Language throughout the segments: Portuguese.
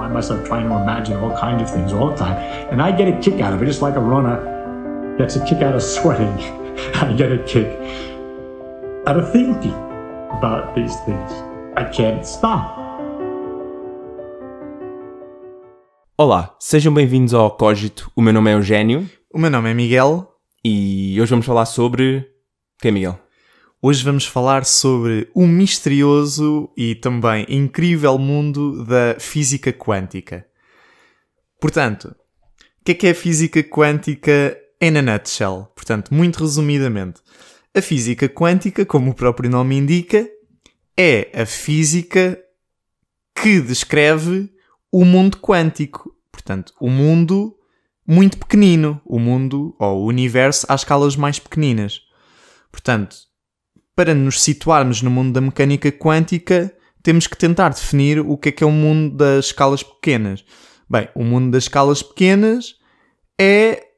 find myself trying to imagine all kinds of things all the time. And I get a kick out of it, just like a runner gets a kick out of sweating. I get a kick out of thinking about these things. I can't stop. Olá, sejam bem-vindos ao Cogito. O meu nome é Eugénio O meu nome é Miguel. e hoje vamos falar sobre. Quem é Miguel? Hoje vamos falar sobre o misterioso e também incrível mundo da física quântica. Portanto, o que é que é a física quântica in a nutshell? Portanto, muito resumidamente, a física quântica, como o próprio nome indica, é a física que descreve o mundo quântico. Portanto, o mundo muito pequenino, o mundo ou o universo às escalas mais pequeninas. Portanto, para nos situarmos no mundo da mecânica quântica, temos que tentar definir o que é que é o mundo das escalas pequenas. Bem, o mundo das escalas pequenas é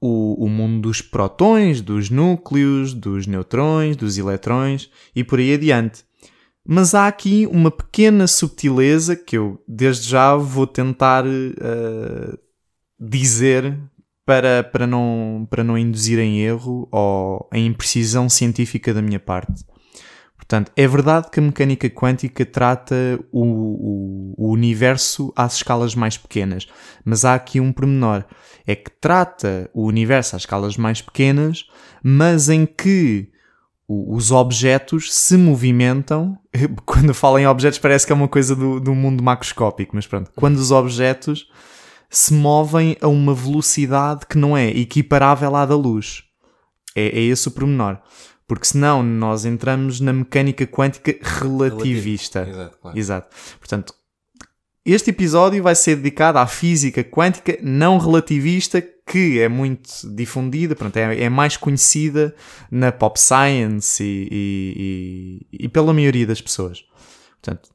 o, o mundo dos protões, dos núcleos, dos neutrões, dos eletrões e por aí adiante. Mas há aqui uma pequena subtileza que eu, desde já, vou tentar uh, dizer para, para, não, para não induzir em erro ou em imprecisão científica da minha parte. Portanto, é verdade que a mecânica quântica trata o, o, o, universo às escalas mais pequenas, mas há aqui um pormenor: é que trata o universo às escalas mais pequenas, mas em que os objetos se movimentam. Quando falo em objetos, parece que é uma coisa do, do mundo macroscópico, mas pronto, quando os objetos se movem a uma velocidade que não é equiparável à da luz. É, é esse o pormenor. Porque senão nós entramos na mecânica quântica relativista. Relativo. Exato, claro. Exato. Portanto, este episódio vai ser dedicado à física quântica não relativista, que é muito difundida, pronto, é, é mais conhecida na pop science e, e, e, e pela maioria das pessoas. Portanto,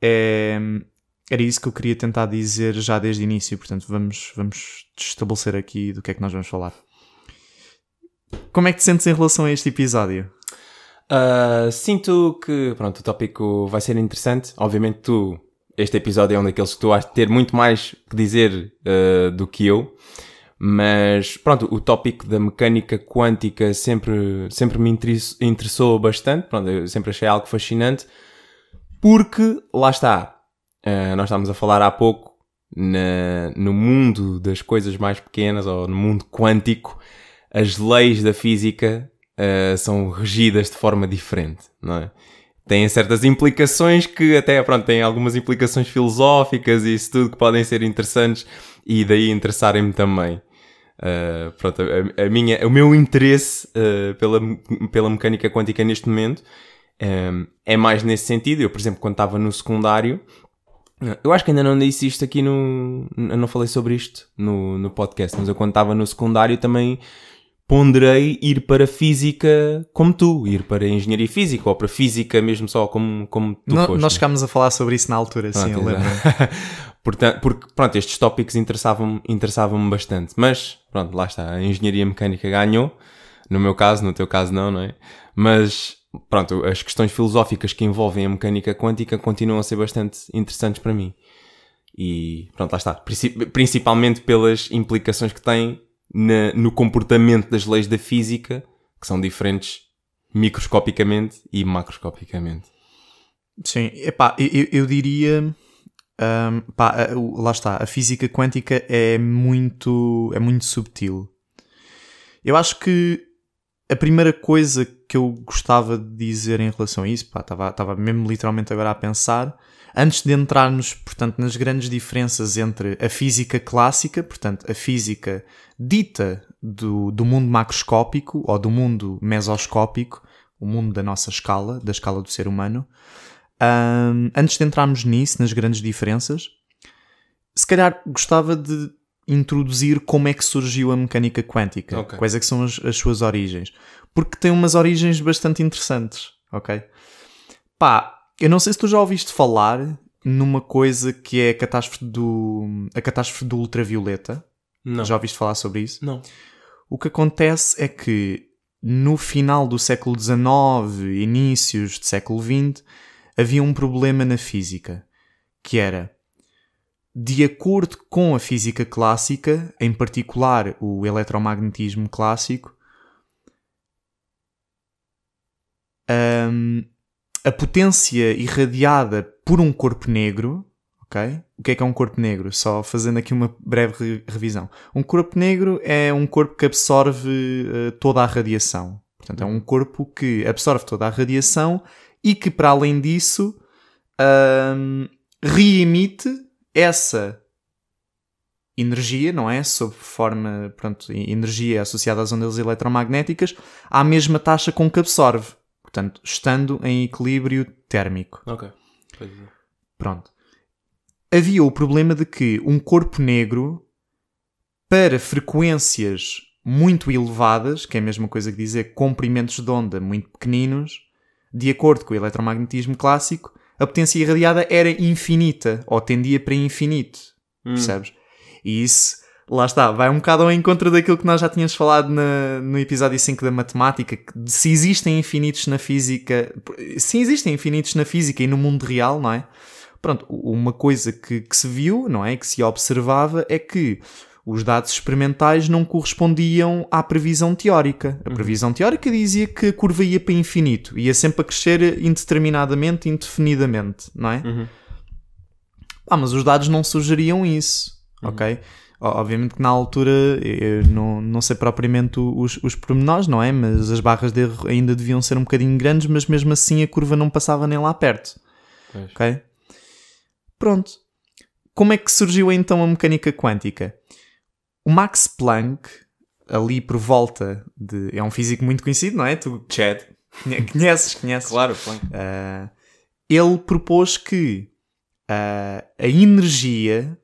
é, era isso que eu queria tentar dizer já desde o início, portanto vamos, vamos estabelecer aqui do que é que nós vamos falar. Como é que te sentes em relação a este episódio? Uh, sinto que pronto, o tópico vai ser interessante. Obviamente tu, este episódio é um daqueles que tu vais ter muito mais que dizer uh, do que eu. Mas pronto, o tópico da mecânica quântica sempre, sempre me interessou bastante. Pronto, eu sempre achei algo fascinante. Porque, lá está, Uh, nós estávamos a falar há pouco na, no mundo das coisas mais pequenas ou no mundo quântico, as leis da física uh, são regidas de forma diferente, não é? Têm certas implicações que até, pronto, têm algumas implicações filosóficas e isso tudo que podem ser interessantes e daí interessarem-me também. Uh, pronto, a, a, minha, o meu interesse uh, pela, pela mecânica quântica neste momento um, é mais nesse sentido. Eu, por exemplo, quando estava no secundário, eu acho que ainda não disse isto aqui no. Eu não falei sobre isto no, no podcast, mas eu quando estava no secundário também ponderei ir para física como tu, ir para engenharia física ou para física mesmo só como, como tu no, foste. Nós chegámos a falar sobre isso na altura, sim, eu lembro. Portanto, porque, pronto, estes tópicos interessavam-me interessavam bastante. Mas, pronto, lá está, a engenharia mecânica ganhou. No meu caso, no teu caso não, não é? Mas pronto, as questões filosóficas que envolvem a mecânica quântica continuam a ser bastante interessantes para mim. E pronto, lá está. Principalmente pelas implicações que têm na, no comportamento das leis da física, que são diferentes microscopicamente e macroscopicamente. Sim, epá, eu, eu diria. Um, pá, lá está, a física quântica é muito, é muito subtil. Eu acho que a primeira coisa que eu gostava de dizer em relação a isso, pá, estava mesmo literalmente agora a pensar, antes de entrarmos, portanto, nas grandes diferenças entre a física clássica, portanto, a física dita do, do mundo macroscópico ou do mundo mesoscópico, o mundo da nossa escala, da escala do ser humano, um, antes de entrarmos nisso, nas grandes diferenças, se calhar gostava de introduzir como é que surgiu a mecânica quântica, okay. quais é que são as, as, suas origens, porque tem umas origens bastante interessantes, ok? Pá, eu não sei se tu já ouviste falar numa coisa que é a catástrofe do, a catástrofe do ultravioleta. Não. Já ouviste falar sobre isso? Não. O que acontece é que no final do século XIX, inícios do século XX, havia um problema na física, que era de acordo com a física clássica, em particular o eletromagnetismo clássico, hum, a potência irradiada por um corpo negro, ok? O que é que é um corpo negro? Só fazendo aqui uma breve re- revisão. Um corpo negro é um corpo que absorve eh, toda a radiação. Portanto, é um corpo que absorve toda a radiação e que, para além disso, hum, reemite essa energia, não é? Sob forma, pronto, energia associada às ondas eletromagnéticas, à mesma taxa com que absorve. Portanto, estando em equilíbrio térmico. Ok. Pois é. Pronto. Havia o problema de que um corpo negro, para frequências muito elevadas, que é a mesma coisa que dizer comprimentos de onda muito pequeninos, de acordo com o eletromagnetismo clássico, a potência irradiada era infinita, ou tendia para infinito. Percebes? E isso, lá está, vai um bocado ao encontro daquilo que nós já tínhamos falado na- no episódio 5 da matemática, que se existem infinitos na física, se existem infinitos na física e no mundo real, não é? Pronto, uma coisa que, que se viu, não é? Que se observava é que os dados experimentais não correspondiam à previsão teórica. A previsão teórica dizia que a curva ia para infinito, ia sempre a crescer indeterminadamente, indefinidamente, não é? Ah, mas os dados não sugeriam isso, ok? O- Obviamente que na altura, não, não sei propriamente os, os pormenores, não é? Mas as barras de erro ainda deviam ser um bocadinho grandes, mas mesmo assim a curva não passava nem lá perto, Pois. ok? Pronto. Como é que surgiu então a mecânica quântica? O Max Planck, ali por volta de... É um físico muito conhecido, não é? Tu Chad. conhe- conheces, conheces. Claro, claro. Uh, ele propôs que uh, a energia,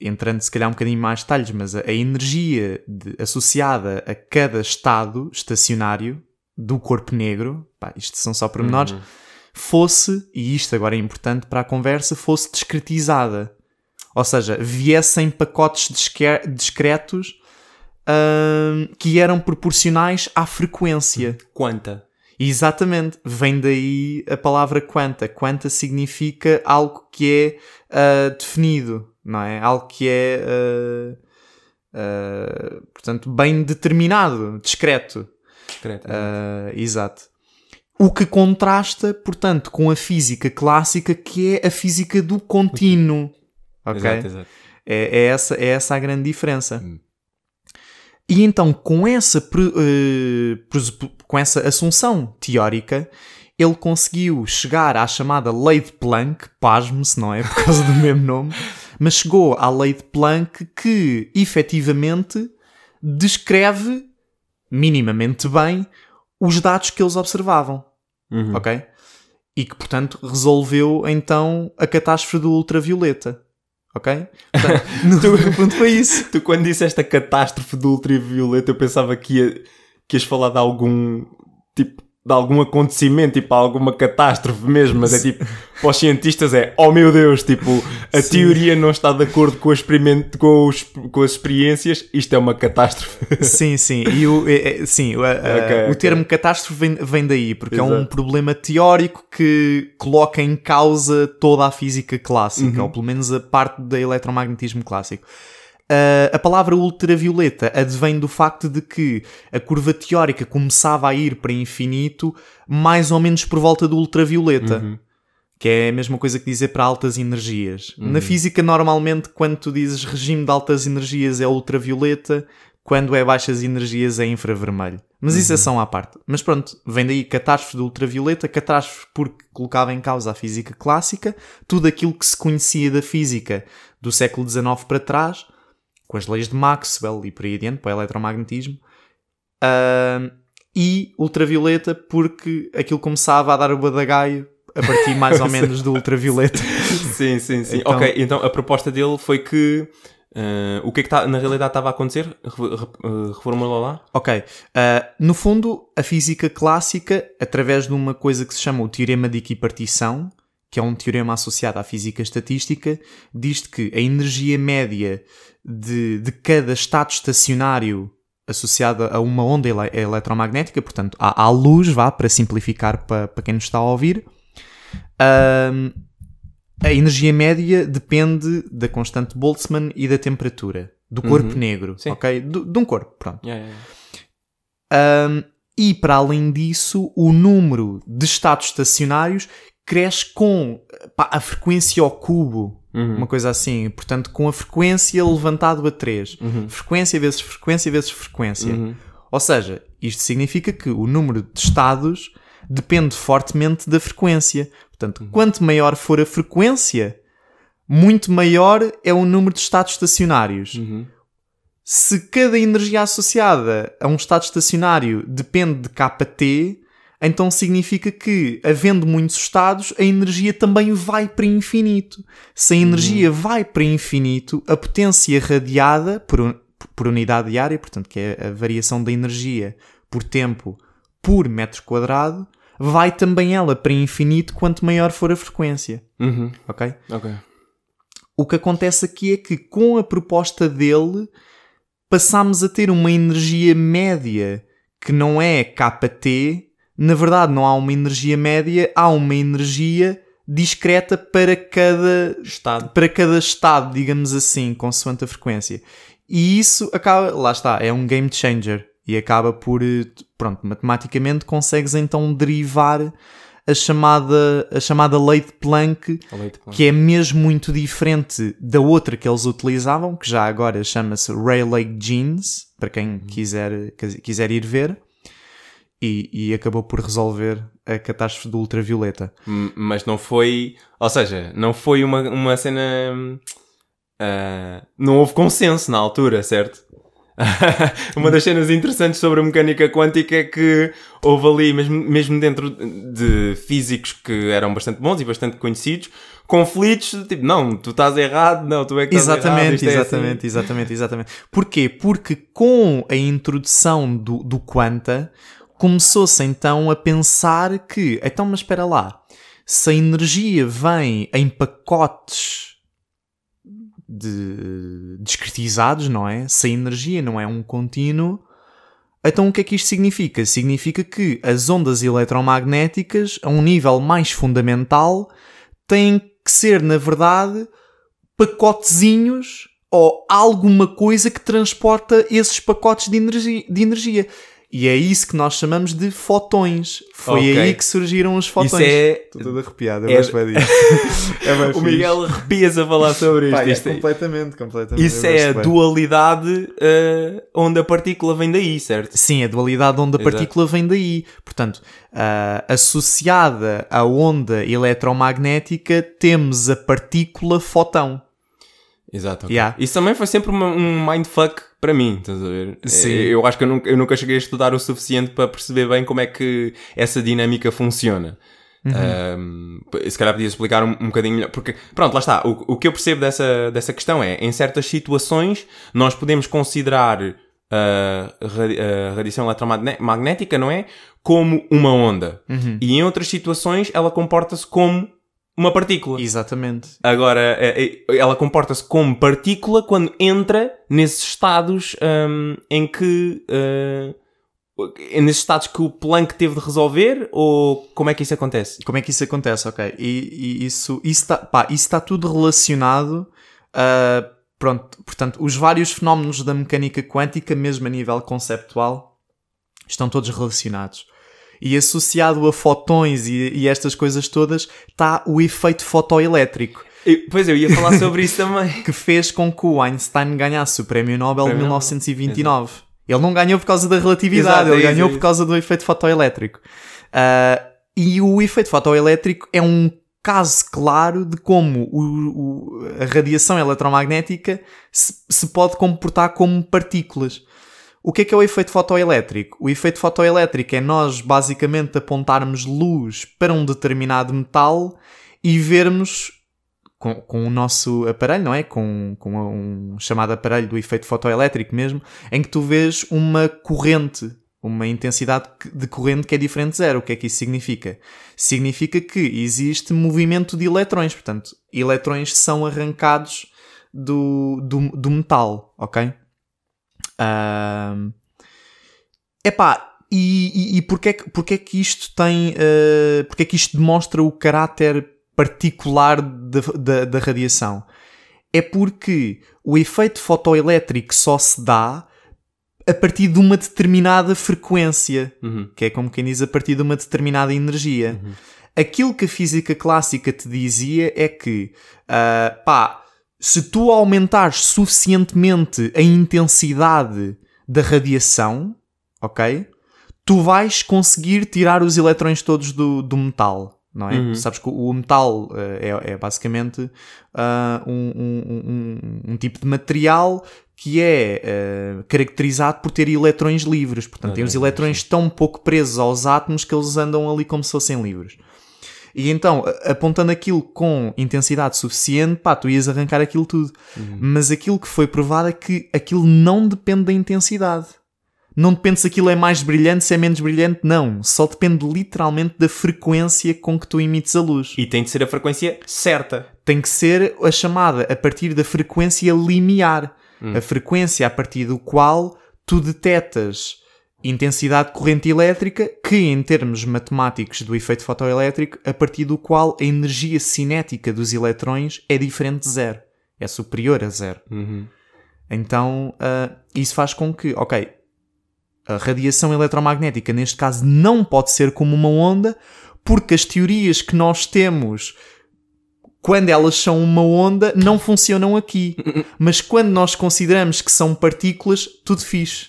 entrando se calhar um bocadinho mais detalhes, mas a, a energia de- associada a cada estado estacionário do corpo negro, pá, isto são só pormenores, fosse, e isto agora é importante para a conversa, fosse discretizada. Ou seja, viessem pacotes discretos que eram proporcionais à frequência. Quanta? Exatamente, vem daí a palavra quanta. Quanta significa algo que é ah, definido, não é? Algo que é, ah, ah, portanto, bem determinado, discreto. Discreto. Exato. O que contrasta, portanto, com a física clássica, que é a física do contínuo. Ok? Exato, exato. É, é essa, é essa a grande diferença. Hum. E então, com essa, presupo- com essa assunção teórica, ele conseguiu chegar à chamada Lei de Planck, pasme-se, não é? Por causa do mesmo nome, mas chegou à Lei de Planck que, efetivamente, descreve minimamente bem os dados que eles observavam, Uhum. ok? E que, portanto, resolveu então a catástrofe do ultravioleta, ok? Portanto, no, no fundo foi isso. Tu, quando disseste a catástrofe do ultravioleta, eu pensava que, ia, que ias falar de algum tipo de algum acontecimento, tipo alguma catástrofe mesmo, mas é tipo, para os cientistas é, oh meu Deus, tipo, a Sim. teoria não está de acordo com, o experimento, com, os, com as experiências, isto é uma catástrofe. Sim, sim. E o, é- é- sim, o, a- a- Ok, o ok. termo catástrofe vem, vem daí, porque é um Exato. problema teórico que coloca em causa toda a física clássica, Uhum. ou pelo menos a parte do eletromagnetismo clássico. Ah, a palavra ultravioleta advém do facto de que a curva teórica começava a ir para infinito mais ou menos por volta do ultravioleta. Uhum. Que é a mesma coisa que dizer para altas energias. Na física, normalmente, quando tu dizes regime de altas energias é ultravioleta, quando é baixas energias é infravermelho. Mas isso é só à parte. Mas pronto, vem daí catástrofe do ultravioleta, catástrofe porque colocava em causa a física clássica, tudo aquilo que se conhecia da física do século XIX para trás, com as leis de Maxwell e por aí adiante, para o eletromagnetismo. Ahm, e ultravioleta porque aquilo começava a dar o badagaio a partir mais ou menos do ultravioleta. sim, sim, sim. Então- Ok, então a proposta dele foi que ah, o que é que tá, na realidade estava a acontecer? Re- re- ah, Reformula lá? Ok. Ah, no fundo, a física clássica, através de uma coisa que se chama o teorema de equipartição, que é um teorema associado à física estatística, diz que a energia média de, de cada estado estacionário associada a uma onda ele- eletromagnética, portanto, à, à luz, vá, para simplificar para, para quem nos está a ouvir, ahm, a energia média depende da constante Boltzmann e da temperatura do corpo negro, Sim. ok? Do- de um corpo, pronto. Yeah, yeah, yeah. Um, e para além disso, o número de estados estacionários cresce com pá, a frequência ao cubo, Uhum. uma coisa assim. Portanto, com a frequência levantado a 3. Frequência vezes frequência vezes frequência. Uhum. Ou seja, isto significa que o número de estados depende fortemente da frequência. Portanto, quanto maior for a frequência, muito maior é o número de estados estacionários. Uhum. Se cada energia associada a um estado estacionário depende de kT, então significa que, havendo muitos estados, a energia também vai para infinito. Se a energia vai para infinito, a potência radiada por, por unidade de área, portanto, que é a variação da energia por tempo por metro quadrado, vai também ela para infinito quanto maior for a frequência. Uhum. Ok? Ok. O que acontece aqui é que com a proposta dele passámos a ter uma energia média que não é kT. Na verdade, não há uma energia média, há uma energia discreta para cada Estado. para cada estado, digamos assim, consoante a frequência. E isso acaba, lá está, é um game changer e acaba por, eh, pronto, matematicamente consegues então derivar a chamada, a chamada lei de Planck, A leite com- que é mesmo muito diferente da outra que eles utilizavam, que já agora chama-se Rayleigh Jeans, para quem quiser, quiser ir ver, e, e acabou por resolver a catástrofe do ultravioleta. Mas não foi. Ou seja, não foi uma, uma cena. ah, não houve consenso na altura, certo? uma das cenas interessantes sobre a mecânica quântica é que houve ali, mesmo, mesmo dentro de físicos que eram bastante bons e bastante conhecidos, conflitos de tipo, não, tu estás errado, não, tu é que estás errado. Exatamente, é assim. exatamente, exatamente, exatamente. Porquê? Porque com a introdução do, do Quanta, começou-se então a pensar que, então, mas espera lá, se a energia vem em pacotes de, discretizados, não é? Se a energia não é um contínuo, então o que é que isto significa? Significa que as ondas eletromagnéticas, a um nível mais fundamental, têm que ser, na verdade, pacotezinhos ou alguma coisa que transporta esses pacotes de energia. De energia. E é isso que nós chamamos de fotões. Foi Ok. aí que surgiram os fotões. Isso é. Estou todo arrepiado, é- bem disso. é bem O fixe. Miguel arrepias a falar sobre isto. Pá, é Isto é- completamente, completamente. Isso é a bem. dualidade ah, onde a partícula vem daí, certo? Sim, a dualidade onda Exato. partícula vem daí. Portanto, ah, associada à onda eletromagnética, temos a partícula fotão. Exato. ok. Yeah. Isso também foi sempre uma- um mindfuck para mim, estás a ver? Sim. Eh, Eu acho que eu nunca, eu nunca cheguei a estudar o suficiente para perceber bem como é que essa dinâmica funciona. Uhum. Um, se calhar podia explicar um, um bocadinho melhor. Porque, pronto, lá está. O, o que eu percebo dessa, dessa questão é, em certas situações, nós podemos considerar a radi- a radiação eletromagnética, não é? Como uma onda. Uhum. E em outras situações, ela comporta-se como uma partícula. Exatamente. Agora, é- é- ela comporta-se como partícula quando entra nesses estados hum, em que. uh, nesses estados que o Planck teve de resolver? Ou como é que isso acontece? Como é que isso acontece? Ok. E, e isso está isso está tudo relacionado. a pronto, portanto, os vários fenómenos da mecânica quântica, mesmo a nível conceptual, estão todos relacionados. E associado a fotões e, e estas coisas todas está o efeito fotoelétrico, Eu- pois eu ia falar sobre isso também. que fez com que o Einstein ganhasse o Prémio Nobel de Prémio Nobel. 1929. Ele não ganhou por causa da relatividade, Exato, é ele isso, ganhou é por isso. causa do efeito fotoelétrico. Ah, e o efeito fotoelétrico é um caso claro de como o- o- a radiação eletromagnética se, se pode comportar como partículas. O que é que é o efeito fotoelétrico? O efeito fotoelétrico é nós basicamente apontarmos luz para um determinado metal e vermos com, com o nosso aparelho, não é? Com, com um chamado aparelho do efeito fotoelétrico mesmo, em que tu vês uma corrente, uma intensidade de corrente que é diferente de zero. O que é que isso significa? Significa que existe movimento de eletrões, portanto, eletrões são arrancados do, do, do metal, ok? Ahm, epá, e, e, e porquê, que- porquê que isto tem. Uh, porquê que isto demonstra o caráter particular da, radiação? É porque o efeito fotoelétrico só se dá a partir de uma determinada frequência, Uhum. que é como quem diz a partir de uma determinada energia. Aquilo que a física clássica te dizia é que, ah, pá, se tu aumentares suficientemente a intensidade da radiação, ok? Tu vais conseguir tirar os eletrões todos do, do metal, não é? Uhum. Sabes que o metal ah, é, é basicamente ah, um, um- um- um tipo de material que é ah, caracterizado por ter eletrões livres. Portanto, tem os eletrões tão pouco presos aos átomos que eles andam ali como se fossem livres. E então, apontando aquilo com intensidade suficiente, pá, tu ias arrancar aquilo tudo. Mas aquilo que foi provado é que aquilo não depende da intensidade. Não depende se aquilo é mais brilhante, se é menos brilhante, não. Só depende literalmente da frequência com que tu emites a luz. E tem de ser a frequência certa. Tem que ser a chamada a partir da frequência limiar. A frequência a partir do qual tu detetas intensidade de corrente elétrica, que em termos matemáticos do efeito fotoelétrico, a partir do qual a energia cinética dos eletrões é diferente de zero. É superior a zero. Uhum. Então, ah, isso faz com que, ok, a radiação eletromagnética, neste caso, não pode ser como uma onda, porque as teorias que nós temos, quando elas são uma onda, não funcionam aqui. Mas quando nós consideramos que são partículas, tudo fixe.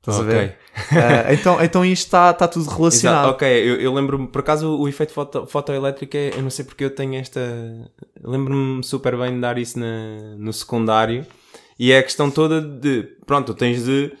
Estás a Ok. Ah, então, então isto está está tudo relacionado. Exato, ok, eu, eu lembro-me, por acaso, o efeito foto, fotoelétrico, é, eu não sei porque eu tenho esta. Lembro-me super bem de dar isso na, no secundário. E é a questão toda de. Pronto, tens de.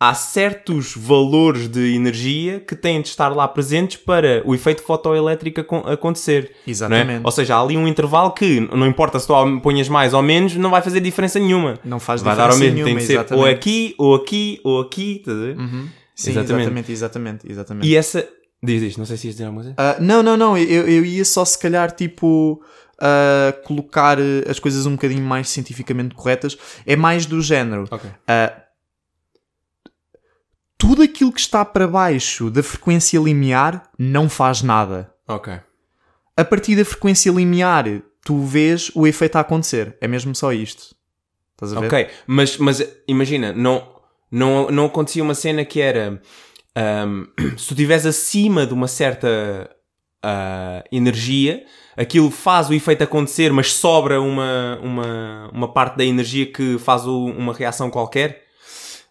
Há certos valores de energia que têm de estar lá presentes para o efeito fotoelétrico acon- acontecer. é? Exatamente. Ou seja, há ali um intervalo que, não importa se tu ponhas mais ou menos, não vai fazer diferença nenhuma. Não faz vai diferença dar ao mesmo, nenhuma, tem de ser ou exatamente. aqui, ou aqui, ou aqui, estás a ver? Uhum. Sim, Exatamente. exatamente, exatamente, exatamente. E essa. Diz isto, não sei se ias dizer alguma coisa. Ah, não, não, não. Eu, eu ia só se calhar tipo ah, colocar eh, as coisas um bocadinho mais cientificamente corretas. É mais do género. Ok. ah, tudo aquilo que está para baixo da frequência limiar não faz nada. Ok. A partir da frequência limiar, tu vês o efeito a acontecer. É mesmo só isto. Estás a ver? Ok, mas, mas imagina, não, não, não acontecia uma cena que era ahm, se tu estiveres acima de uma certa ah, energia, aquilo faz o efeito acontecer, mas sobra uma, uma, uma parte da energia que faz o- uma reação qualquer.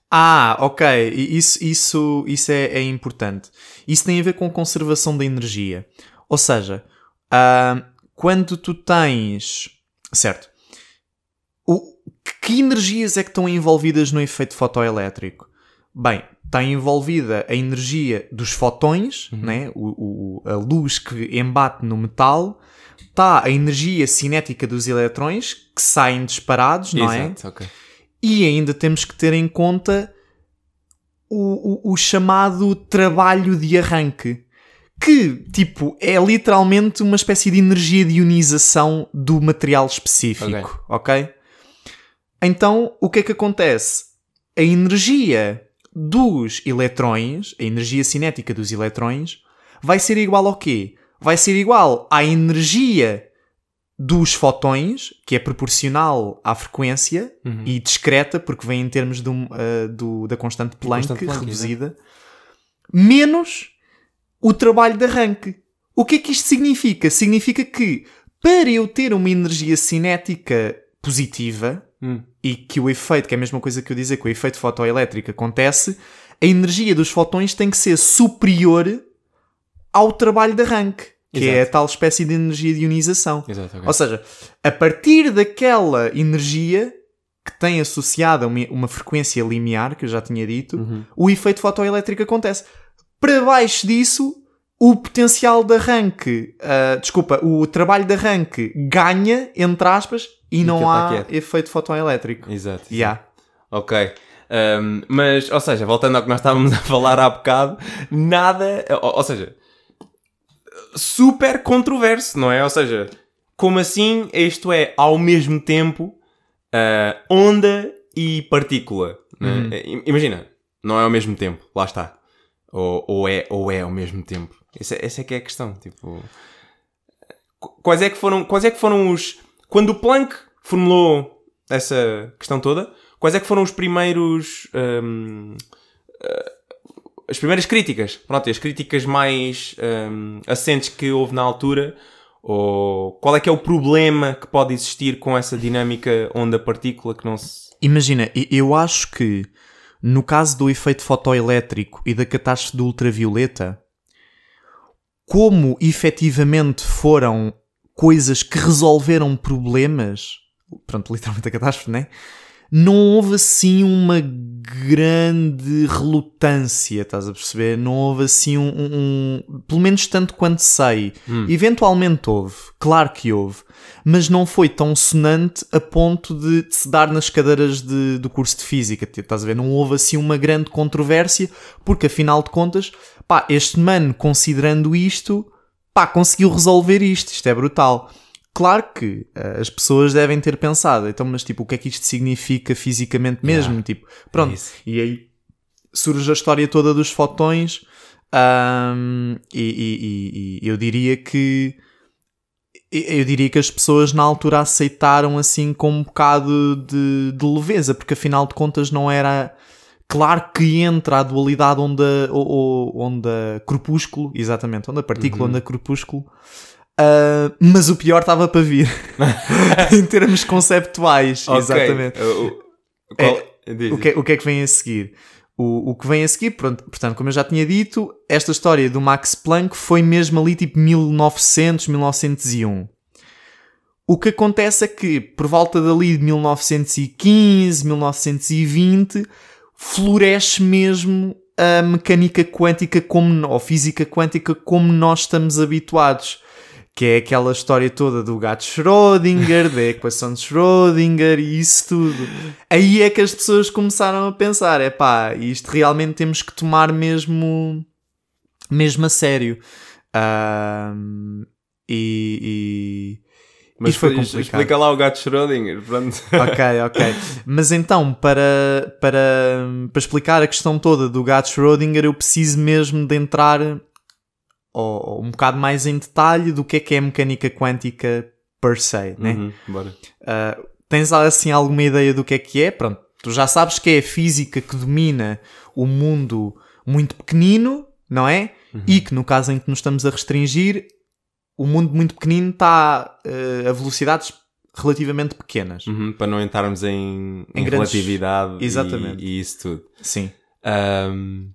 Ah, ok. Isso, isso, isso é, é importante. Isso tem a ver com conservação da energia. Ou seja, ah, quando tu tens. Certo. Que energias é que estão envolvidas no efeito fotoelétrico? Bem, está envolvida a energia dos fotões, né? o, o- a luz que embate no metal. Está a energia cinética dos eletrões que saem disparados, não é? Exato, ok. E ainda temos que ter em conta o, o, o chamado trabalho de arranque. Que, tipo, é literalmente uma espécie de energia de ionização do material específico. Ok? Então, o que é que acontece? A energia dos eletrões, a energia cinética dos eletrões, vai ser igual ao quê? Vai ser igual à energia dos fotões, que é proporcional à frequência e discreta, porque vem em termos ah, do- da constante Planck, constante Planck, reduzida, menos o trabalho de arranque. O que é que isto significa? Significa que para eu ter uma energia cinética positiva Hum. e que o efeito, que é a mesma coisa que eu dizer, que o efeito fotoelétrico acontece, a energia dos fotões tem que ser superior ao trabalho de arranque, que é a Exato. tal espécie de energia de ionização. Exato, ok. Ou seja, a partir daquela energia que tem associada uma, uma frequência limiar, que eu já tinha dito, Uhum. o efeito fotoelétrico acontece. Para baixo disso, o potencial de arranque, ah, desculpa, o trabalho de arranque ganha, entre aspas, e, não aquilo tá há quieto. efeito fotoelétrico. Exato. Yeah. Ok. Um, mas, ou seja, voltando ao que nós estávamos a falar há bocado, nada. Ou, ou seja, super controverso, não é? Ou seja, como assim isto é ao mesmo tempo ah, onda e partícula? não é? I- Imagina, não é ao mesmo tempo, lá está. Ou, ou, é, ou é ao mesmo tempo. Essa, essa é que é a questão. Tipo, qu- quais é que foram, quais é que foram os, quando o Planck formulou essa questão toda, quais é que foram os primeiros, hum, eh, as primeiras críticas, pronto, as críticas mais hum, assentes que houve na altura, ou qual é que é o problema que pode existir com essa dinâmica onda-partícula que não se... Imagina, eu acho que no caso do efeito fotoelétrico e da catástrofe do ultravioleta, como efetivamente foram coisas que resolveram problemas, pronto, literalmente a catástrofe, né? Não houve assim uma grande relutância, estás a perceber? Não houve assim um. um- um- pelo menos tanto quanto sei. Eventualmente houve, claro que houve, mas não foi tão sonante a ponto de, de se dar nas cadeiras de- do curso de física. tipo, Estás a ver? Não houve assim uma grande controvérsia, porque afinal de contas, pá, este mano, considerando isto, pá, conseguiu resolver isto. Isto é brutal. Claro que eh, as pessoas devem ter pensado, então, mas tipo, o que é que isto significa fisicamente mesmo? Yeah. Tipo, pronto. isso. e aí surge a história toda dos fotões, e, e- e- e eu diria que eu diria que as pessoas na altura aceitaram assim com um bocado de, de leveza, porque afinal de contas não era. Claro que entra a dualidade onda, onda crepúsculo, exatamente, onda partícula, onda crepúsculo, ah, mas o pior estava para vir em termos conceptuais, Ok, exatamente. o- o- qual- diz, O que, é- o que é que vem a seguir? O, o que vem a seguir, pronto, portanto, como eu já tinha dito, esta história do Max Planck foi mesmo ali tipo 1900, 1901. O que acontece é que, por volta dali de 1915, 1920, floresce mesmo a mecânica quântica como, ou física quântica como nós estamos habituados. Que é aquela história toda do gato Schrödinger, da equação de Schrödinger e isso tudo. Aí é que as pessoas começaram a pensar: é pá, isto realmente temos que tomar mesmo, mesmo a sério. E- Mas isto foi complicado. explica lá o gato Schrödinger, pronto. Ok, ok. Mas então, para, para, para explicar a questão toda do gato Schrödinger, eu preciso mesmo de entrar ou um bocado mais em detalhe do que é que é mecânica quântica per se, né? Uhum, bora. Uh, tens assim alguma ideia do que é que é? Pronto, tu já sabes que é a física que domina o mundo muito pequenino, não é? E que no caso em que nos estamos a restringir, o mundo muito pequenino está uh, a velocidades relativamente pequenas. Uhum, para não entrarmos em, Em em grandes- relatividade e- Exatamente. E, isso tudo. Sim. Ahm,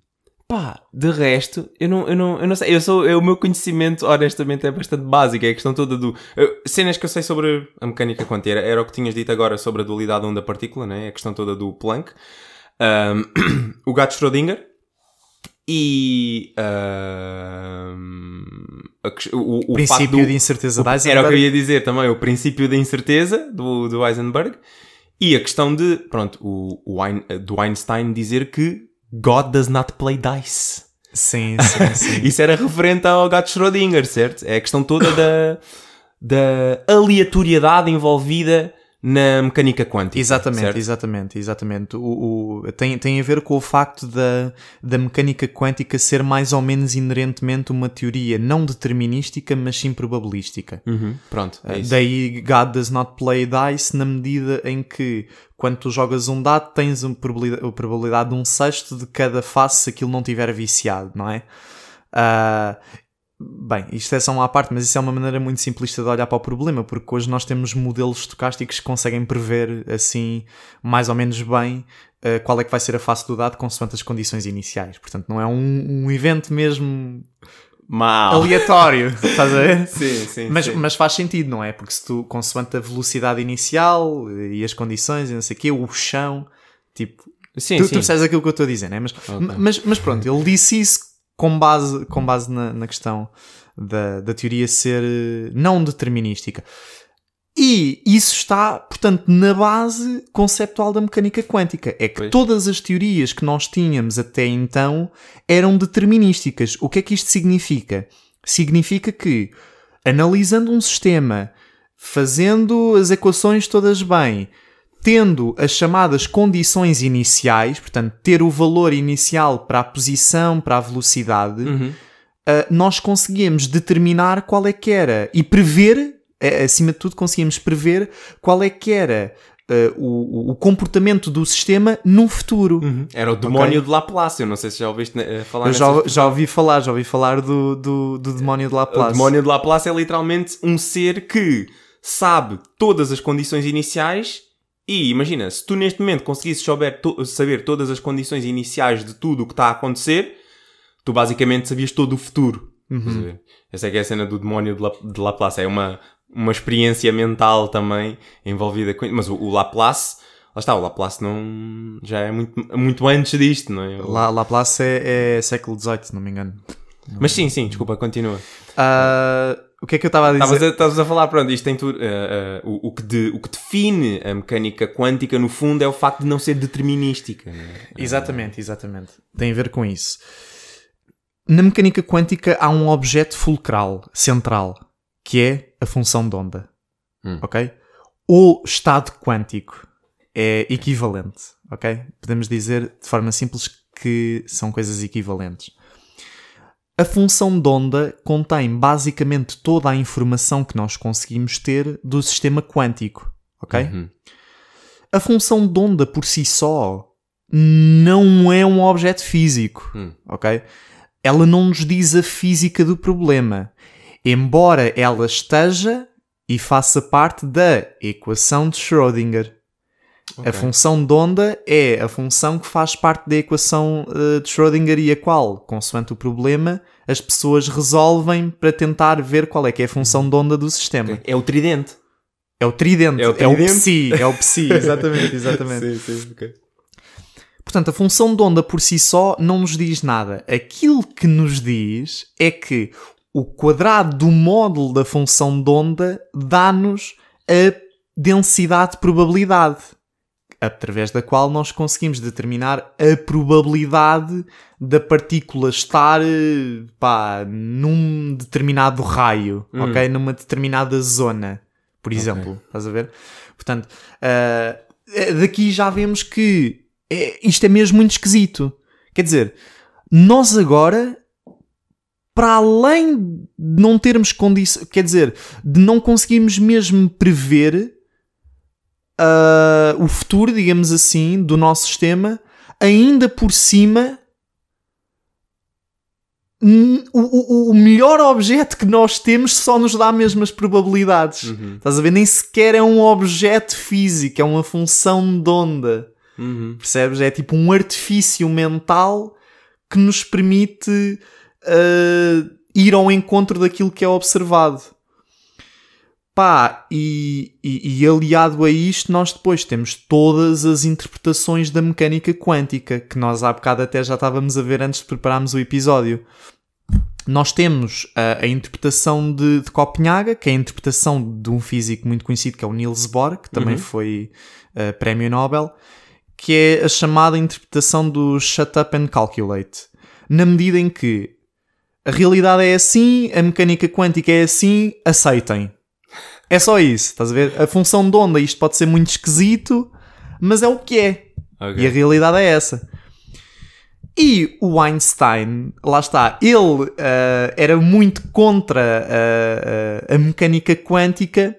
pá, de resto, eu não, eu não, eu não sei. Eu sou, eu- o meu conhecimento, honestamente, é bastante básico. É a questão toda do. eu- cenas que eu sei sobre a mecânica quântica. Era, o que tinhas dito agora sobre a dualidade onda-partícula, né? A questão toda do Planck. Ahm, o gato Schrödinger. E. ahm, o, o Princípio do- de incerteza o- Era o que eu ia dizer também, o princípio da incerteza do, do Heisenberg e a questão de, pronto, o, o do Einstein dizer que God does not play dice. Sim, sim, sim. Isso era referente ao gato Schrödinger, certo? É a questão toda da, da aleatoriedade envolvida na mecânica quântica. Exatamente, certo? exatamente, exatamente. O, o- tem, tem a ver com o facto da, da mecânica quântica ser mais ou menos inerentemente uma teoria não determinística, mas sim probabilística. Uhum, Pronto, é isso. Daí God does not play dice na medida em que quando tu jogas um dado tens a probabilidade de um sexto de cada face se aquilo não estiver viciado, não é? Ah, bem, isto é só uma parte, mas isso é uma maneira muito simplista de olhar para o problema, porque hoje nós temos modelos estocásticos que conseguem prever assim mais ou menos bem ah, qual é que vai ser a face do dado consoante as condições iniciais. Portanto, não é um, um evento mesmo Mal. aleatório, estás a ver? Sim, sim, Mas, sim. mas faz sentido, não é? Porque se tu, consoante a velocidade inicial e as condições e não sei o quê, o chão, tipo, sim, tu, tu sim. percebes aquilo que eu estou a dizer, não é? Mas, mas, mas pronto, ele disse isso com base, com base na, na questão da, da teoria ser eh, não determinística. E isso está, portanto, na base conceptual da mecânica quântica. É que Pois. todas as teorias que nós tínhamos até então eram determinísticas. O que é que isto significa? Significa que, analisando um sistema, fazendo as equações todas bem, tendo as chamadas condições iniciais, portanto, ter o valor inicial para a posição, para a velocidade, Uhum. ah, nós conseguíamos determinar qual é que era e prever, eh, acima de tudo, conseguíamos prever qual é que era ah, o, o comportamento do sistema no futuro. Era o demónio de Laplace. Eu não sei se já ouviste eh, falar Eu nessa já, já ouvi falar, já ouvi falar do, do, do demónio de O Laplace. demónio de Laplace é literalmente um ser que sabe todas as condições iniciais e imagina, se tu neste momento conseguisses souber to- saber todas as condições iniciais de tudo o que está a acontecer, tu basicamente sabias todo o futuro. Ver? Essa é que é a cena do demónio de, La- de Laplace. É uma, uma experiência mental também envolvida com Mas o, o Laplace, lá está, o Laplace não, já é muito, muito antes disto, não é? La, Laplace é, é século XVIII, se não me engano. Mas sim, sim, desculpa, continua. Ah, o que é que eu estava a dizer? Estavas a, estavas a falar, pronto, isto tem tudo. eh, eh, o, o que de- o que define a mecânica quântica, no fundo, é o facto de não ser determinística. não é? Exatamente, exatamente. Tem a ver com isso. Na mecânica quântica há um objeto fulcral, central, que é a função de onda. Hum. Ok? O estado quântico é equivalente. Ok? Podemos dizer de forma simples que são coisas equivalentes. A função de onda contém basicamente toda a informação que nós conseguimos ter do sistema quântico. Ok? Uhum. A função de onda por si só não é um objeto físico, Hum. ok? Ela não nos diz a física do problema, embora ela esteja e faça parte da equação de Schrödinger. Ok. A função de onda é a função que faz parte da equação eh, de Schrödinger e a qual, consoante o problema, as pessoas resolvem para tentar ver qual é que é a função de onda do sistema. É o tridente. É o tridente, É o é o tridente? psi, é o psi, exatamente, exatamente. sim, sim. Portanto, a função de onda por si só não nos diz nada. Aquilo que nos diz é que o quadrado do módulo da função de onda dá-nos a densidade de probabilidade, através da qual nós conseguimos determinar a probabilidade da partícula estar eh, pá, num determinado raio, Hum. ok? Numa determinada zona, por exemplo. Estás a ver? Portanto, ah, daqui já vemos que é- isto é mesmo muito esquisito. Quer dizer, nós agora, para além de não termos condições, quer dizer, de não conseguirmos mesmo prever ah, o futuro, digamos assim, do nosso sistema, ainda por cima. O, o- o melhor objeto que nós temos só nos dá mesmo as probabilidades. Uhum. Estás a ver? Nem sequer é um objeto físico, é uma função de onda. Uhum. Percebes? É tipo um artifício mental que nos permite ah, ir ao encontro daquilo que é observado. Pá, e, e- e aliado a isto, nós depois temos todas as interpretações da mecânica quântica, que nós há bocado até já estávamos a ver antes de prepararmos o episódio. Nós temos a, a interpretação de, de Copenhaga, que é a interpretação de um físico muito conhecido, que é o Niels Bohr, que também Uhum. foi ah, prémio Nobel, que é a chamada interpretação do shut up and calculate. Na medida em que a realidade é assim, a mecânica quântica é assim, aceitem. É só isso, estás a ver? A função de onda, isto pode ser muito esquisito, mas é o que é. Ok. E a realidade é essa. E o Einstein, lá está, ele ah, era muito contra ah, ah, a mecânica quântica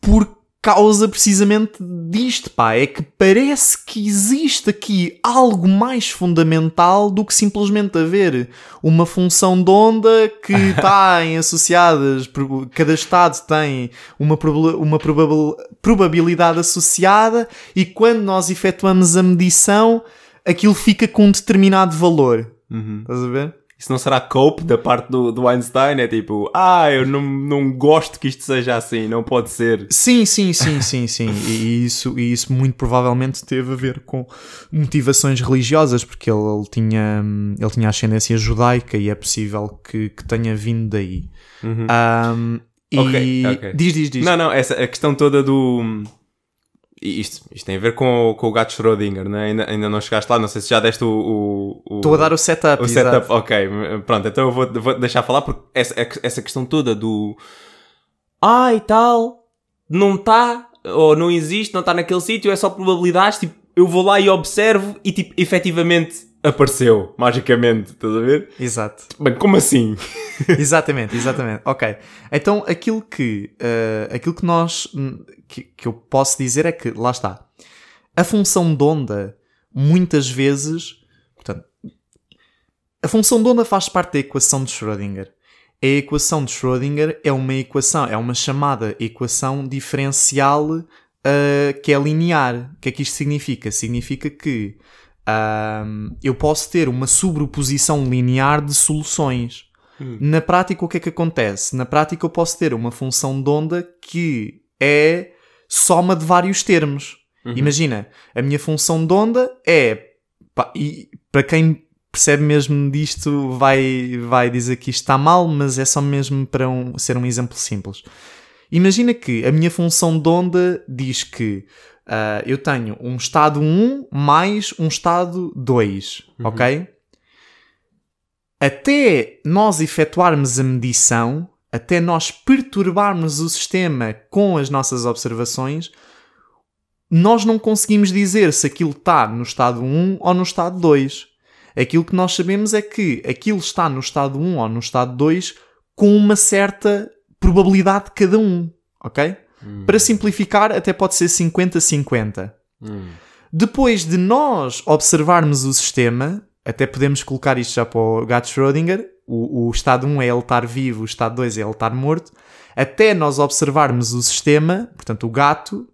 por causa precisamente disto, pá. É que parece que existe aqui algo mais fundamental do que simplesmente haver uma função de onda que está em associadas, cada estado tem uma, proba- uma probabil- probabilidade associada e quando nós efetuamos a medição, aquilo fica com um determinado valor. Uhum. Estás a ver? Isso não será cope da parte do, do Einstein? É tipo, ah, eu não, não gosto que isto seja assim, não pode ser. Sim, sim, sim, sim, sim. E isso, e isso muito provavelmente teve a ver com motivações religiosas, porque ele, ele tinha, ele tinha ascendência judaica e é possível que, que tenha vindo daí. Ahm, e Ok, ok. diz, diz, diz. Não, não, essa, a questão toda do. Isto, isto tem a ver com, o- com o gato Schrödinger, né? ainda, ainda não chegaste lá, não sei se já deste o. o, o- Estou a dar o setup. o exato. setup. Ok, pronto, então eu vou, vou deixar falar porque essa, essa questão toda do. Ah, e tal, não está, ou não existe, não está naquele sítio, é só probabilidades, tipo, eu vou lá e observo e, tipo, efetivamente apareceu magicamente, estás a ver? Exato. Bem, como assim? exatamente, exatamente. Ok. Então aquilo que, uh, aquilo que nós que, que eu posso dizer é que lá está. A função de onda muitas vezes, portanto, a função de onda faz parte da equação de Schrödinger. A equação de Schrödinger é uma equação, é uma chamada equação diferencial uh, que é linear. O que é que isto significa? Significa que uh, eu posso ter uma sobreposição linear de soluções. Hum. Na prática, o que é que acontece? Na prática, eu posso ter uma função de onda que é soma de vários termos. Uhum. Imagina, a minha função de onda é. Pá, e para quem percebe mesmo disto, vai, vai dizer que isto está mal, mas é só mesmo para um, ser um exemplo simples. Imagina que a minha função de onda diz que uh, eu tenho um estado 1 mais um estado 2, uhum. ok? Até nós efetuarmos a medição, até nós perturbarmos o sistema com as nossas observações, nós não conseguimos dizer se aquilo está no estado 1 ou no estado 2. Aquilo que nós sabemos é que aquilo está no estado 1 ou no estado 2 com uma certa probabilidade de cada um, ok? Hum. Para simplificar, até pode ser 50-50. Hum. Depois de nós observarmos o sistema, até podemos colocar isto já para o gato Schrödinger, o, o estado 1 é ele estar vivo, o estado 2 é ele estar morto, até nós observarmos o sistema, portanto o gato,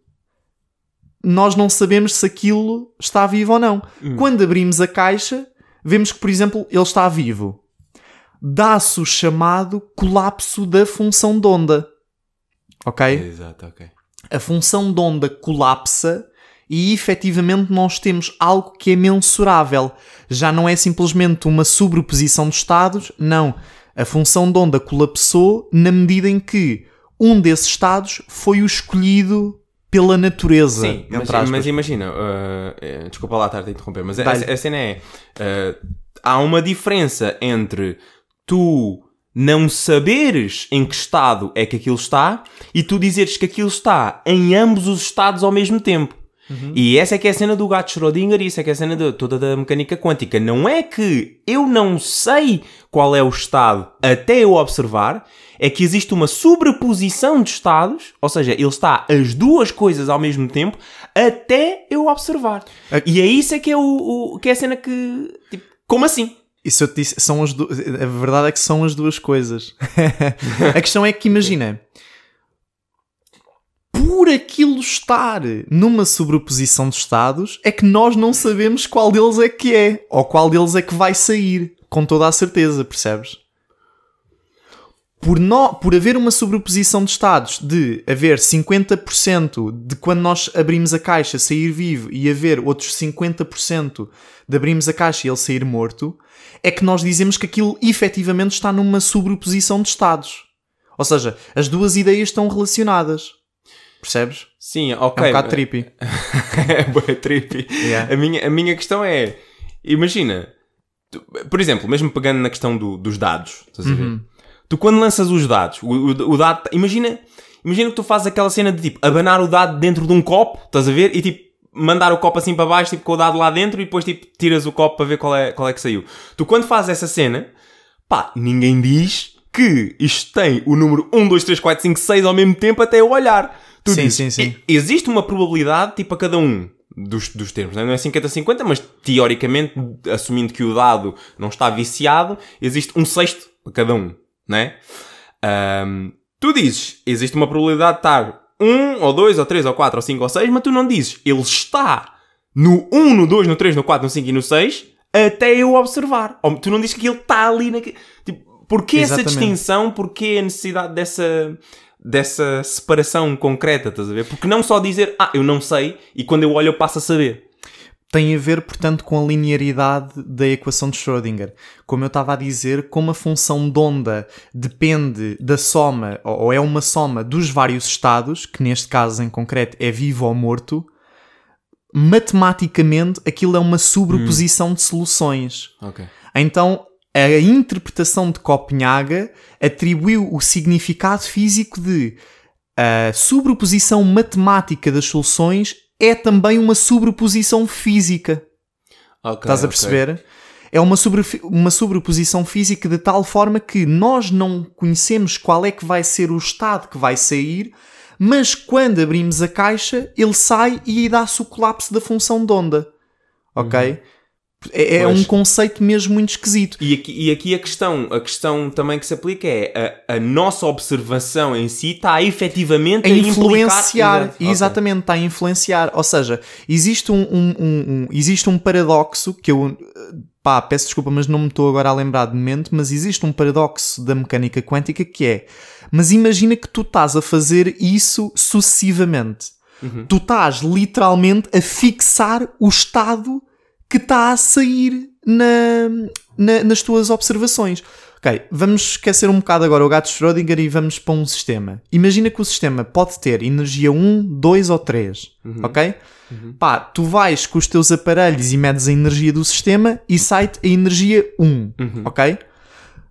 nós não sabemos se aquilo está vivo ou não. Hum. Quando abrimos a caixa, vemos que, por exemplo, ele está vivo. Dá-se o chamado colapso da função de onda. Ok? Exato, ok. A função de onda colapsa e efetivamente nós temos algo que é mensurável. Já não é simplesmente uma sobreposição de estados, não. A função de onda colapsou na medida em que um desses estados foi o escolhido pela natureza. Sim, mas, mas, imagina, uh, desculpa lá estar a interromper, mas a, a, cena é: uh, há uma diferença entre tu não saberes em que estado é que aquilo está e tu dizeres que aquilo está em ambos os estados ao mesmo tempo. Uhum. E essa é que é a cena do gato Schrödinger e essa é que é a cena de, toda da mecânica quântica. Não é que eu não sei qual é o estado até eu observar, é que existe uma sobreposição de estados, ou seja, ele está as duas coisas ao mesmo tempo até eu observar. E é isso é que é, o, o, que é a cena que... Tipo, como assim? Isso eu te disse, são as duas. A verdade é que são as duas coisas. a questão é que imagina, por aquilo estar numa sobreposição de estados, é que nós não sabemos qual deles é que é, ou qual deles é que vai sair, com toda a certeza, percebes? Por, no, por haver uma sobreposição de estados de haver 50% de quando nós abrimos a caixa sair vivo e haver outros 50% de abrirmos a caixa e ele sair morto, é que nós dizemos que aquilo efetivamente está numa sobreposição de estados. Ou seja, as duas ideias estão relacionadas. Percebes? Sim, ok. É um bocado trippy. é boa trippy. Yeah. A, minha, a minha questão é: imagina, por exemplo, mesmo pegando na questão do, dos dados, estás a ver? Uhum. Tu quando lanças os dados, o, o, o, dado, imagina, imagina que tu fazes aquela cena de tipo abanar o dado dentro de um copo, estás a ver? E tipo mandar o copo assim para baixo, tipo com o dado lá dentro e depois tipo tiras o copo para ver qual é, qual é que saiu. Tu quando fazes essa cena, pá, ninguém diz que isto tem o número 1, 2, 3, 4, 5, 6 ao mesmo tempo até eu olhar. Tu sim, dizes, sim, sim. Existe uma probabilidade, tipo, a cada um dos, dos termos. Não é 50-50, mas teoricamente, assumindo que o dado não está viciado, existe um sexto para cada um, né? Um, tu dizes, existe uma probabilidade de estar um, ou dois, ou três, ou quatro, ou cinco, ou seis, mas tu não dizes, ele está no 1, no 2, no 3, no 4, no 5 e no 6, até eu observar. Ou tu não dizes que ele está ali naquele... Tipo, porquê Exatamente. essa distinção? Porquê a necessidade dessa dessa separação concreta, estás a ver? Porque não só dizer, ah, eu não sei, e quando eu olho eu passo a saber. Tem a ver, portanto, com a linearidade da equação de Schrödinger. Como eu estava a dizer, como a função de onda depende da soma, ou é uma soma dos vários estados, que neste caso em concreto é vivo ou morto, matematicamente aquilo é uma sobreposição hum. de soluções. Okay. Então a interpretação de Copenhaga atribuiu o significado físico de a sobreposição matemática das soluções é também uma sobreposição física. Ok, Estás a perceber? É uma, sobre, uma sobreposição física de tal forma que nós não conhecemos qual é que vai ser o estado que vai sair, mas quando abrimos a caixa, ele sai e dá-se o colapso da função de onda. Ok? É, é um conceito mesmo muito esquisito. E aqui, e aqui a questão, a questão também que se aplica é a, a nossa observação em si está efetivamente a a, influenciar, implicar... Exatamente, está a influenciar. Ou seja, existe um, um- um- um- existe um paradoxo que eu pá, peço desculpa, mas não me estou agora a lembrar de momento, mas existe um paradoxo da mecânica quântica que é, mas imagina que tu estás a fazer isso sucessivamente. Tu estás literalmente a fixar o estado que está a sair na, na- nas tuas observações. Ok, vamos esquecer um bocado agora o gato de Schrödinger e vamos para um sistema. Imagina que o sistema pode ter energia 1, 2 ou 3, ok? Pá, tu vais com os teus aparelhos e medes a energia do sistema e sai-te a energia 1, ok?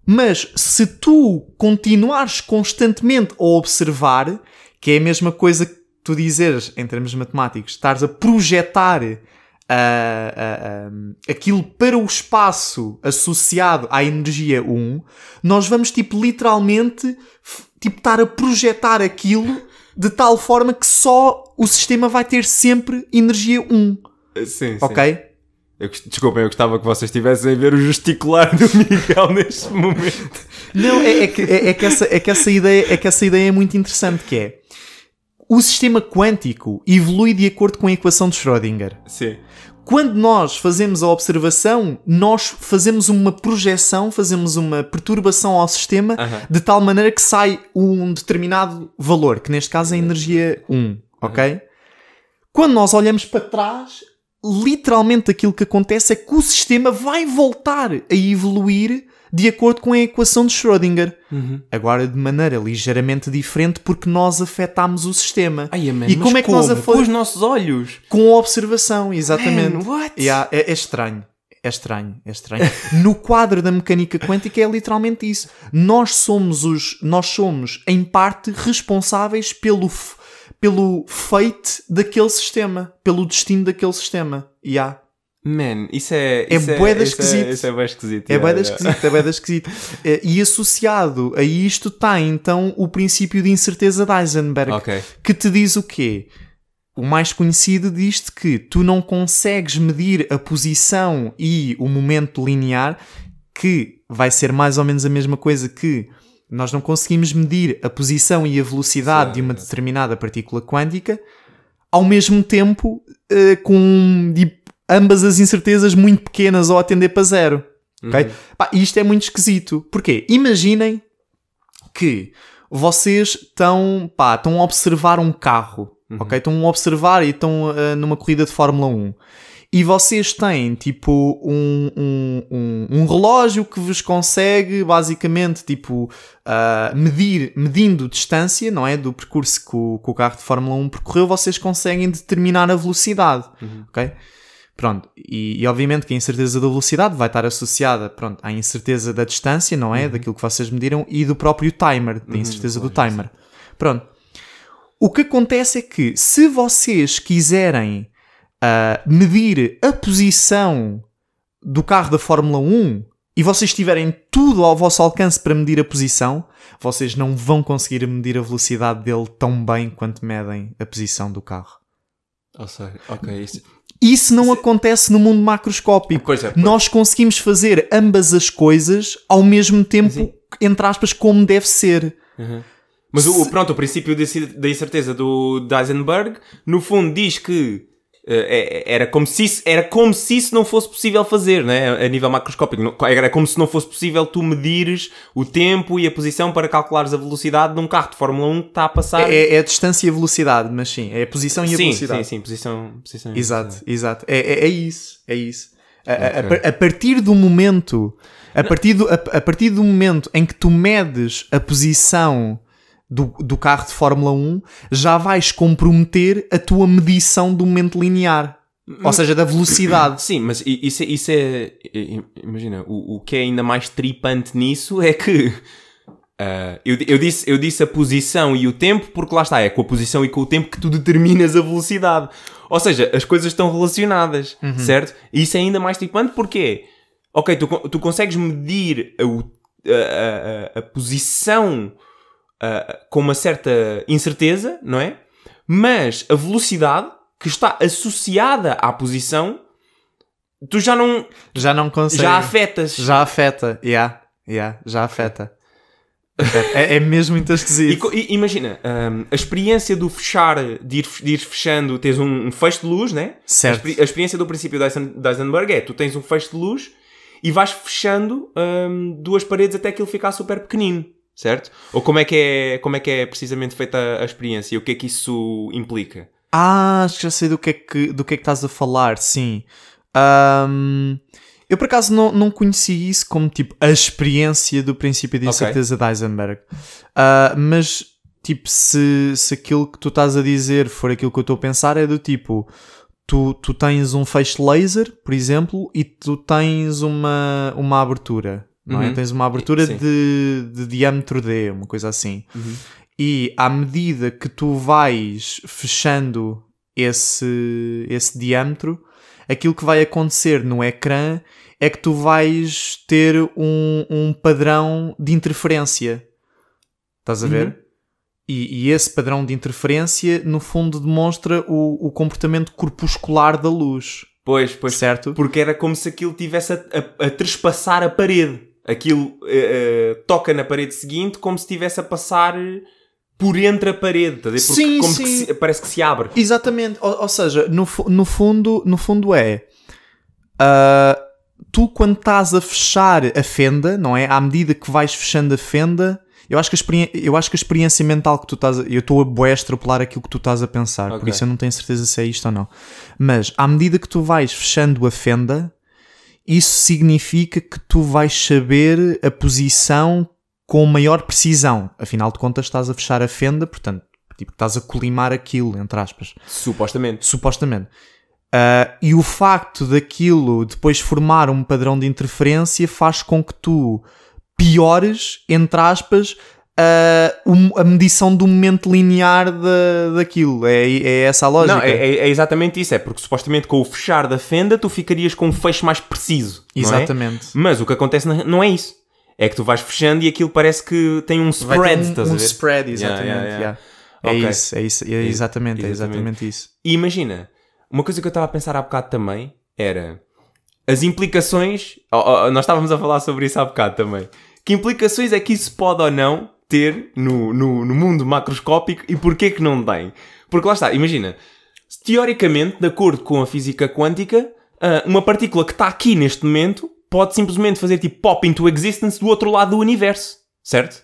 Mas se tu continuares constantemente a observar, que é a mesma coisa que tu dizeres, em termos matemáticos, estares a projetar ah, ah, ah, aquilo para o espaço associado à energia 1, nós vamos, tipo, literalmente, tipo, estar a projetar aquilo de tal forma que só o sistema vai ter sempre energia 1, Sim, sim. ok? Eu, gost- desculpem, eu gostava que vocês estivessem a ver o gesticular do Miguel neste momento. Não, é, é que, é, é que essa, é, que essa ideia, é que essa ideia é muito interessante, que é o sistema quântico evolui de acordo com a equação de Schrödinger. Sim. Quando nós fazemos a observação, nós fazemos uma projeção, fazemos uma perturbação ao sistema Aham. de tal maneira que sai um determinado valor, que neste caso é a energia 1, ok? Quando nós olhamos para trás, literalmente aquilo que acontece é que o sistema vai voltar a evoluir de acordo com a equação de Schrödinger. Agora de maneira ligeiramente diferente porque nós afetámos o sistema. Ai, man, e como é que nós a Com os nossos olhos. com a observação, exatamente. Man, what? Yeah, é, é estranho. É estranho, é estranho. No quadro da mecânica quântica é literalmente isso. Nós somos os, nós somos em parte responsáveis pelo pelo fate daquele sistema, pelo destino daquele sistema. Yeah. Man, isso é. É isso bué da isso esquisito. Isso é bem esquisito. É yeah. esquisito, é bem esquisito. Eh, E associado a isto está então o princípio de incerteza de Heisenberg, Ok. que te diz o quê? O mais conhecido diz-te que tu não consegues medir a posição e o momento linear, que vai ser mais ou menos a mesma coisa que nós não conseguimos medir a posição e a velocidade de uma determinada partícula quântica, ao mesmo tempo eh, com ambas as incertezas muito pequenas ou a tender para zero. ok? Pá, e isto é muito esquisito. Porquê? Imaginem que vocês estão, pá, estão a observar um carro, ok? Estão a observar e estão ah, numa corrida de Fórmula 1. E vocês têm, tipo, um, um, um, um relógio que vos consegue, basicamente, tipo, ah, medir, medindo distância, não é? Do percurso que o, que o carro de Fórmula 1 percorreu, vocês conseguem determinar a velocidade, ok? Pronto, e, e obviamente que a incerteza da velocidade vai estar associada pronto, à incerteza da distância, não é? Daquilo que vocês mediram e do próprio timer, da incerteza do timer. Pronto. O que acontece é que se vocês quiserem ah, medir a posição do carro da Fórmula 1 e vocês tiverem tudo ao vosso alcance para medir a posição, vocês não vão conseguir medir a velocidade dele tão bem quanto medem a posição do carro. Ou seja, ok. Isso... Isso não acontece no mundo macroscópico. É. Nós conseguimos fazer ambas as coisas ao mesmo tempo, entre aspas, como deve ser. Mas o, pronto, o princípio da incerteza do Heisenberg, no fundo, diz que era, como se isso, era como se isso não fosse possível fazer, né? a nível macroscópico. Era como se não fosse possível tu medires o tempo e a posição para calculares a velocidade de um carro de Fórmula 1 que está a passar. É, é a distância e a velocidade, mas sim, é a posição e a sim, velocidade. sim, sim, posição. posição e Exato, velocidade. exato. É, é, é isso, é isso. A, a- a partir do momento, a partir do, a, a partir do momento em que tu medes a posição do, do carro de Fórmula 1, já vais comprometer a tua medição do momento linear. Ou seja, da velocidade. Sim, mas isso, é- isso é. i- Imagina, o, o que é ainda mais tripante nisso é que. ah, eu, eu, disse, eu disse a posição e o tempo, porque lá está, é com a posição e com o tempo que tu determinas a velocidade. Ou seja, as coisas estão relacionadas, certo? E isso é ainda mais tripante porque, ok, tu, tu consegues medir a- a- a- a posição ah, com uma certa incerteza, não é? Mas a velocidade que está associada à posição, tu já não. Já não consegue. já afetas. Já afeta. Yeah, yeah, já afeta. é, é mesmo muito esquisito. e imagina, hum, a experiência do fechar, de ir, de ir fechando, tens um, um fecho de luz, né? Certo. A, a experiência do princípio de Eisen- de Heisenberg é, tu tens um fecho de luz e vais fechando hum, duas paredes até aquilo ficar super pequenino, certo? Ou como é que é, como é, que é precisamente feita a, a experiência e o que é que isso implica? Ah, acho que já sei do que é que, do que, é que estás a falar, sim. Ahm, eu por acaso não, não conheci isso como tipo a experiência do princípio de incerteza de Heisenberg. Ah, mas tipo, se, se aquilo que tu estás a dizer for aquilo que eu estou a pensar, é do tipo. Tu, tu tens um feixe laser, por exemplo, e tu tens uma, uma abertura, não é? Uhum. Tens uma abertura Sim. de, de diâmetro D, uma coisa assim. E à medida que tu vais fechando esse, esse diâmetro, aquilo que vai acontecer no ecrã é que tu vais ter um, um padrão de interferência. Estás a ver? Uhum. E, e esse padrão de interferência, no fundo, demonstra o, o comportamento corpuscular da luz. Pois, pois, Certo? porque era como se aquilo tivesse a, a- a trespassar a parede. Aquilo eh, toca na parede seguinte como se estivesse a passar por entre a parede, ver? Porque Sim, como sim. que se- parece que se abre. Exatamente. Ou, ou seja, no, no, fundo, no fundo é. ah, tu, quando estás a fechar a fenda, não é? À medida que vais fechando a fenda, eu acho que a, experi- eu acho que a experiência mental que tu estás a, Eu estou a bué extrapolar aquilo que tu estás a pensar, por Ok. isso eu não tenho certeza se é isto ou não. Mas à medida que tu vais fechando a fenda, isso significa que tu vais saber a posição com maior precisão. Afinal de contas, estás a fechar a fenda, portanto, tipo, estás a colimar aquilo, entre aspas. Supostamente. Supostamente. Ah, e o facto daquilo depois formar um padrão de interferência faz com que tu piores, entre aspas, um- a medição do momento linear da, daquilo. É, é essa a lógica. Não, é, é- é exatamente isso. É porque supostamente com o fechar da fenda tu ficarias com um fecho mais preciso. é? Exatamente. Mas o que acontece não é isso. É que tu vais fechando e aquilo parece que tem um spread, estás um, a um ver? spread, exatamente. Yeah, yeah, yeah. É Ok. isso, é isso, é exatamente, é exatamente. exatamente isso. E imagina, uma coisa que eu estava a pensar há bocado também era as implicações. oh, oh, nós estávamos a falar sobre isso há bocado também. Que implicações é que isso pode ou não ter no, no, no mundo macroscópico e porquê que não tem? Porque lá está, imagina, teoricamente, de acordo com a física quântica, ah, uma partícula que está aqui neste momento pode simplesmente fazer tipo pop into existence do outro lado do universo, certo?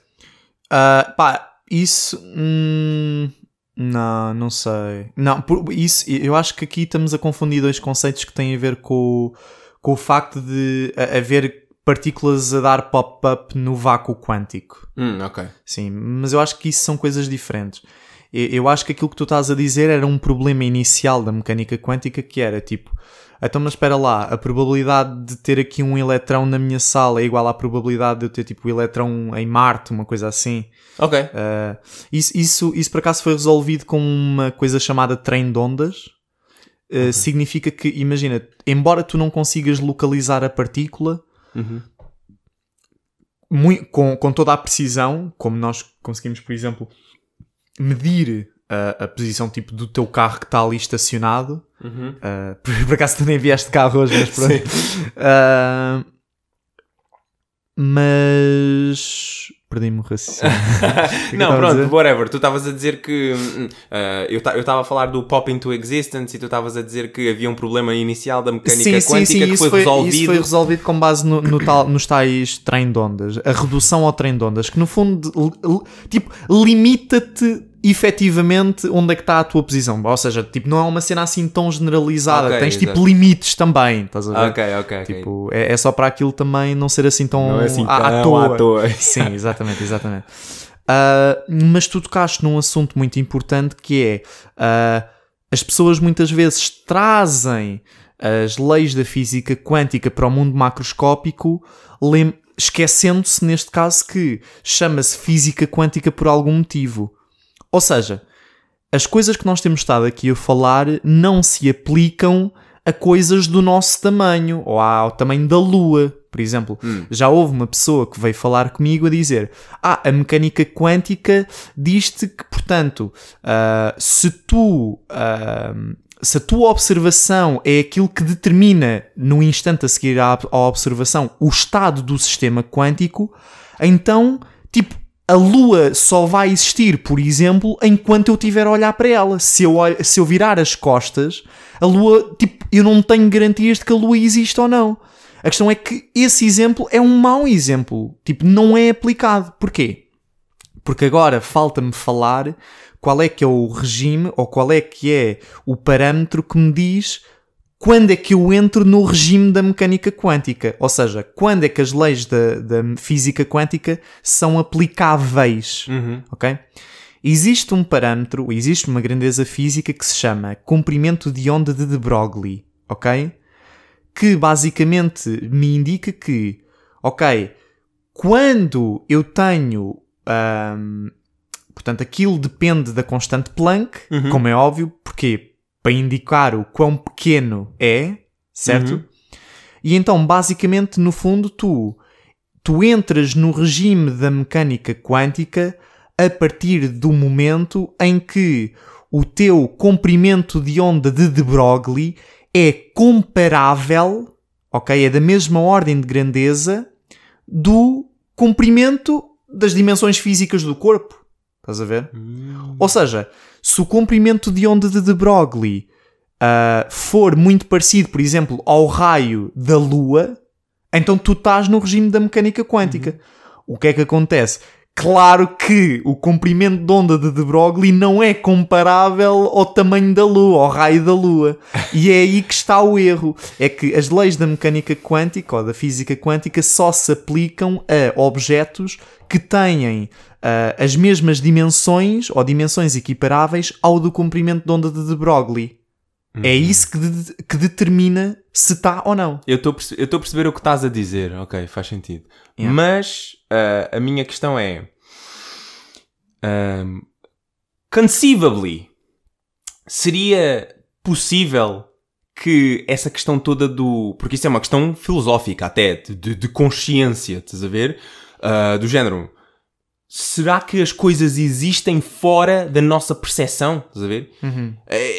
Ah, pá, isso. hum, não, não sei. Não, por- isso, eu acho que aqui estamos a confundir dois conceitos que têm a ver com, com o facto de haver partículas a dar pop-up no vácuo quântico. Hum, ok. Sim, mas eu acho que isso são coisas diferentes. Eu, acho que aquilo que tu estás a dizer era um problema inicial da mecânica quântica que era tipo, então mas espera lá, a probabilidade de ter aqui um eletrão na minha sala é igual à probabilidade de eu ter tipo o eletrão em Marte, uma coisa assim. Ok. Uh, isso, isso, isso por acaso foi resolvido com uma coisa chamada trem de ondas. Uh, Significa que, imagina, embora tu não consigas localizar a partícula Uhum. mui- com, com toda a precisão, como nós conseguimos, por exemplo, medir a, a posição tipo do teu carro que está ali estacionado. Uhum. Uh, por, por acaso tu nem vieste carro hoje, mas pronto. Uh, mas perdi-me o raciocínio. É não, pronto, whatever. Tu estavas a dizer que. ah, eu estava a falar do pop into existence e tu estavas a dizer que havia um problema inicial da mecânica quântica que isso foi, resolvido. Isso foi resolvido com base no, no tal, nos tais trem de ondas. A redução ao trem de ondas, que no fundo, tipo, limita-te efetivamente onde é que está a tua posição. Ou seja, tipo, não é uma cena assim tão generalizada. Ok, Tens tipo exato. limites também, estás a ver? Ok, ok. Tipo, é, é só para aquilo também não ser assim tão Não é assim à, à toa. à toa. Sim, exatamente, exatamente. Ah, mas tu tocaste num assunto muito importante que é ah, as pessoas muitas vezes trazem as leis da física quântica para o mundo macroscópico, esquecendo-se neste caso que chama-se física quântica por algum motivo. Ou seja, as coisas que nós temos estado aqui a falar não se aplicam a coisas do nosso tamanho ou ao tamanho da Lua. Por exemplo, já houve uma pessoa que veio falar comigo a dizer: Ah, a mecânica quântica diz-te que, portanto, ah, se tu. ah, se a tua observação é aquilo que determina no instante a seguir à, à observação o estado do sistema quântico, então, tipo, a Lua só vai existir, por exemplo, enquanto eu estiver a olhar para ela. Se eu, se eu virar as costas, a Lua, tipo, eu não tenho garantias de que a Lua existe ou não. A questão é que esse exemplo é um mau exemplo. Tipo, não é aplicado. Porquê? Porque agora falta-me falar qual é que é o regime ou qual é que é o parâmetro que me diz quando é que eu entro no regime da mecânica quântica. Ou seja, quando é que as leis da, da física quântica são aplicáveis. Ok? Existe um parâmetro, existe uma grandeza física que se chama comprimento de onda de de Broglie. Ok? Que basicamente me indica que, ok, quando eu tenho. ahm, portanto, aquilo depende da constante Planck, como é óbvio, porque para indicar o quão pequeno é, certo? E então, basicamente, no fundo, tu, tu entras no regime da mecânica quântica a partir do momento em que o teu comprimento de onda de de Broglie é comparável, ok? É da mesma ordem de grandeza do comprimento das dimensões físicas do corpo. Estás a ver? Ou seja, se o comprimento de onda de de Broglie ah, for muito parecido, por exemplo, ao raio da Lua, então tu estás no regime da mecânica quântica. O que é que acontece? Claro que o comprimento de onda de de Broglie não é comparável ao tamanho da Lua, ao raio da Lua. E é aí que está o erro. É que as leis da mecânica quântica ou da física quântica só se aplicam a objetos que têm ah, as mesmas dimensões ou dimensões equiparáveis ao do comprimento de onda de de Broglie. É isso que, de- que determina se está ou não. Eu estou a perceber o que estás a dizer, ok, faz sentido. Yeah. Mas ah, a minha questão é. ahm, conceivably, seria possível que essa questão toda do. Porque isso é uma questão filosófica, até, de, de- consciência, estás a ver? Ah, do género. Será que as coisas existem fora da nossa percepção? Estás a ver? É,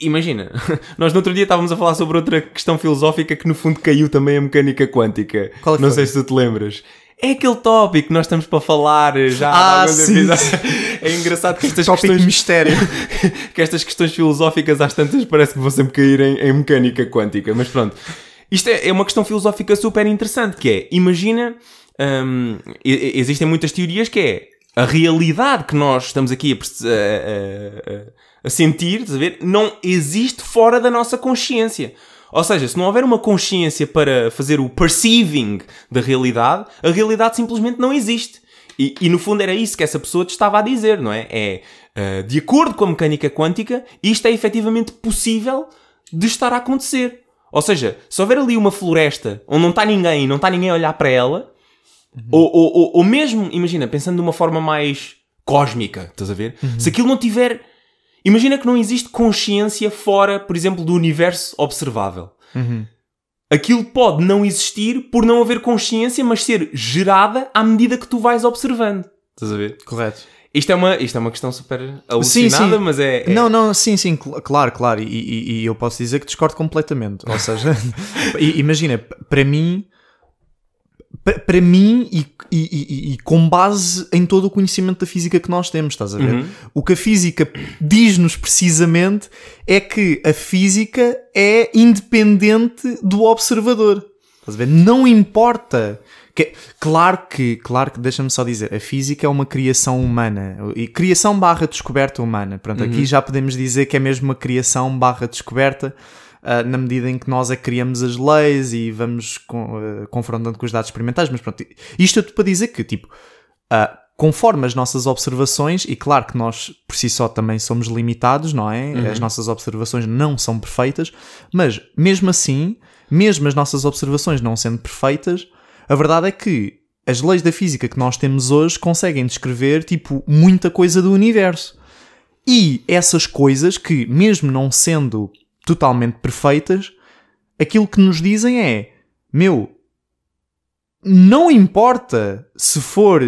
imagina, nós no outro dia estávamos a falar sobre outra questão filosófica que no fundo caiu também a mecânica quântica. Qual é Não sei se tu te lembras. É aquele tópico que nós estamos para falar já há Ah, sim. É engraçado que estas Tópico questões mistério. que estas questões filosóficas às tantas parece que vão sempre cair em, em mecânica quântica, mas pronto. Isto é, é uma questão filosófica super interessante, que é, imagina, existem muitas teorias que é a realidade que nós estamos aqui a, a- a- sentir, a ver, não existe fora da nossa consciência. Ou seja, se não houver uma consciência para fazer o perceiving da realidade, a realidade simplesmente não existe. E, e, no fundo era isso que essa pessoa te estava a dizer, não é? É, ah, de acordo com a mecânica quântica, isto é efetivamente possível de estar a acontecer. Ou seja, se houver ali uma floresta onde não está ninguém não está ninguém a olhar para ela, ou, ou, ou, ou mesmo, imagina, pensando de uma forma mais cósmica, estás a ver? Se aquilo não tiver. Imagina que não existe consciência fora, por exemplo, do universo observável. Aquilo pode não existir por não haver consciência, mas ser gerada à medida que tu vais observando. Estás a ver? Correto. Isto é uma, isto é uma questão super alucinada, sim. mas é. é- Não, não, sim, sim, cl- claro, claro. E, e- e eu posso dizer que discordo completamente. Ou seja, imagina, para mim, para mim e, e- e- e com base em todo o conhecimento da física que nós temos, estás a ver? O que a física diz-nos precisamente é que a física é independente do observador. Estás a ver? Não importa. Que, claro que, claro que, deixa-me só dizer, a física é uma criação humana. E criação barra descoberta humana. Pronto, aqui já podemos dizer que é mesmo uma criação barra descoberta ah, na medida em que nós é que criamos as leis e vamos com- ah, confrontando com os dados experimentais. Mas pronto, isto é tudo para dizer que, tipo, ah, conforme as nossas observações, e claro que nós por si só também somos limitados, não é? As nossas observações não são perfeitas, mas mesmo assim, mesmo as nossas observações não sendo perfeitas, a verdade é que as leis da física que nós temos hoje conseguem descrever, tipo, muita coisa do universo. E essas coisas que, mesmo não sendo totalmente perfeitas, aquilo que nos dizem é: meu, não importa se for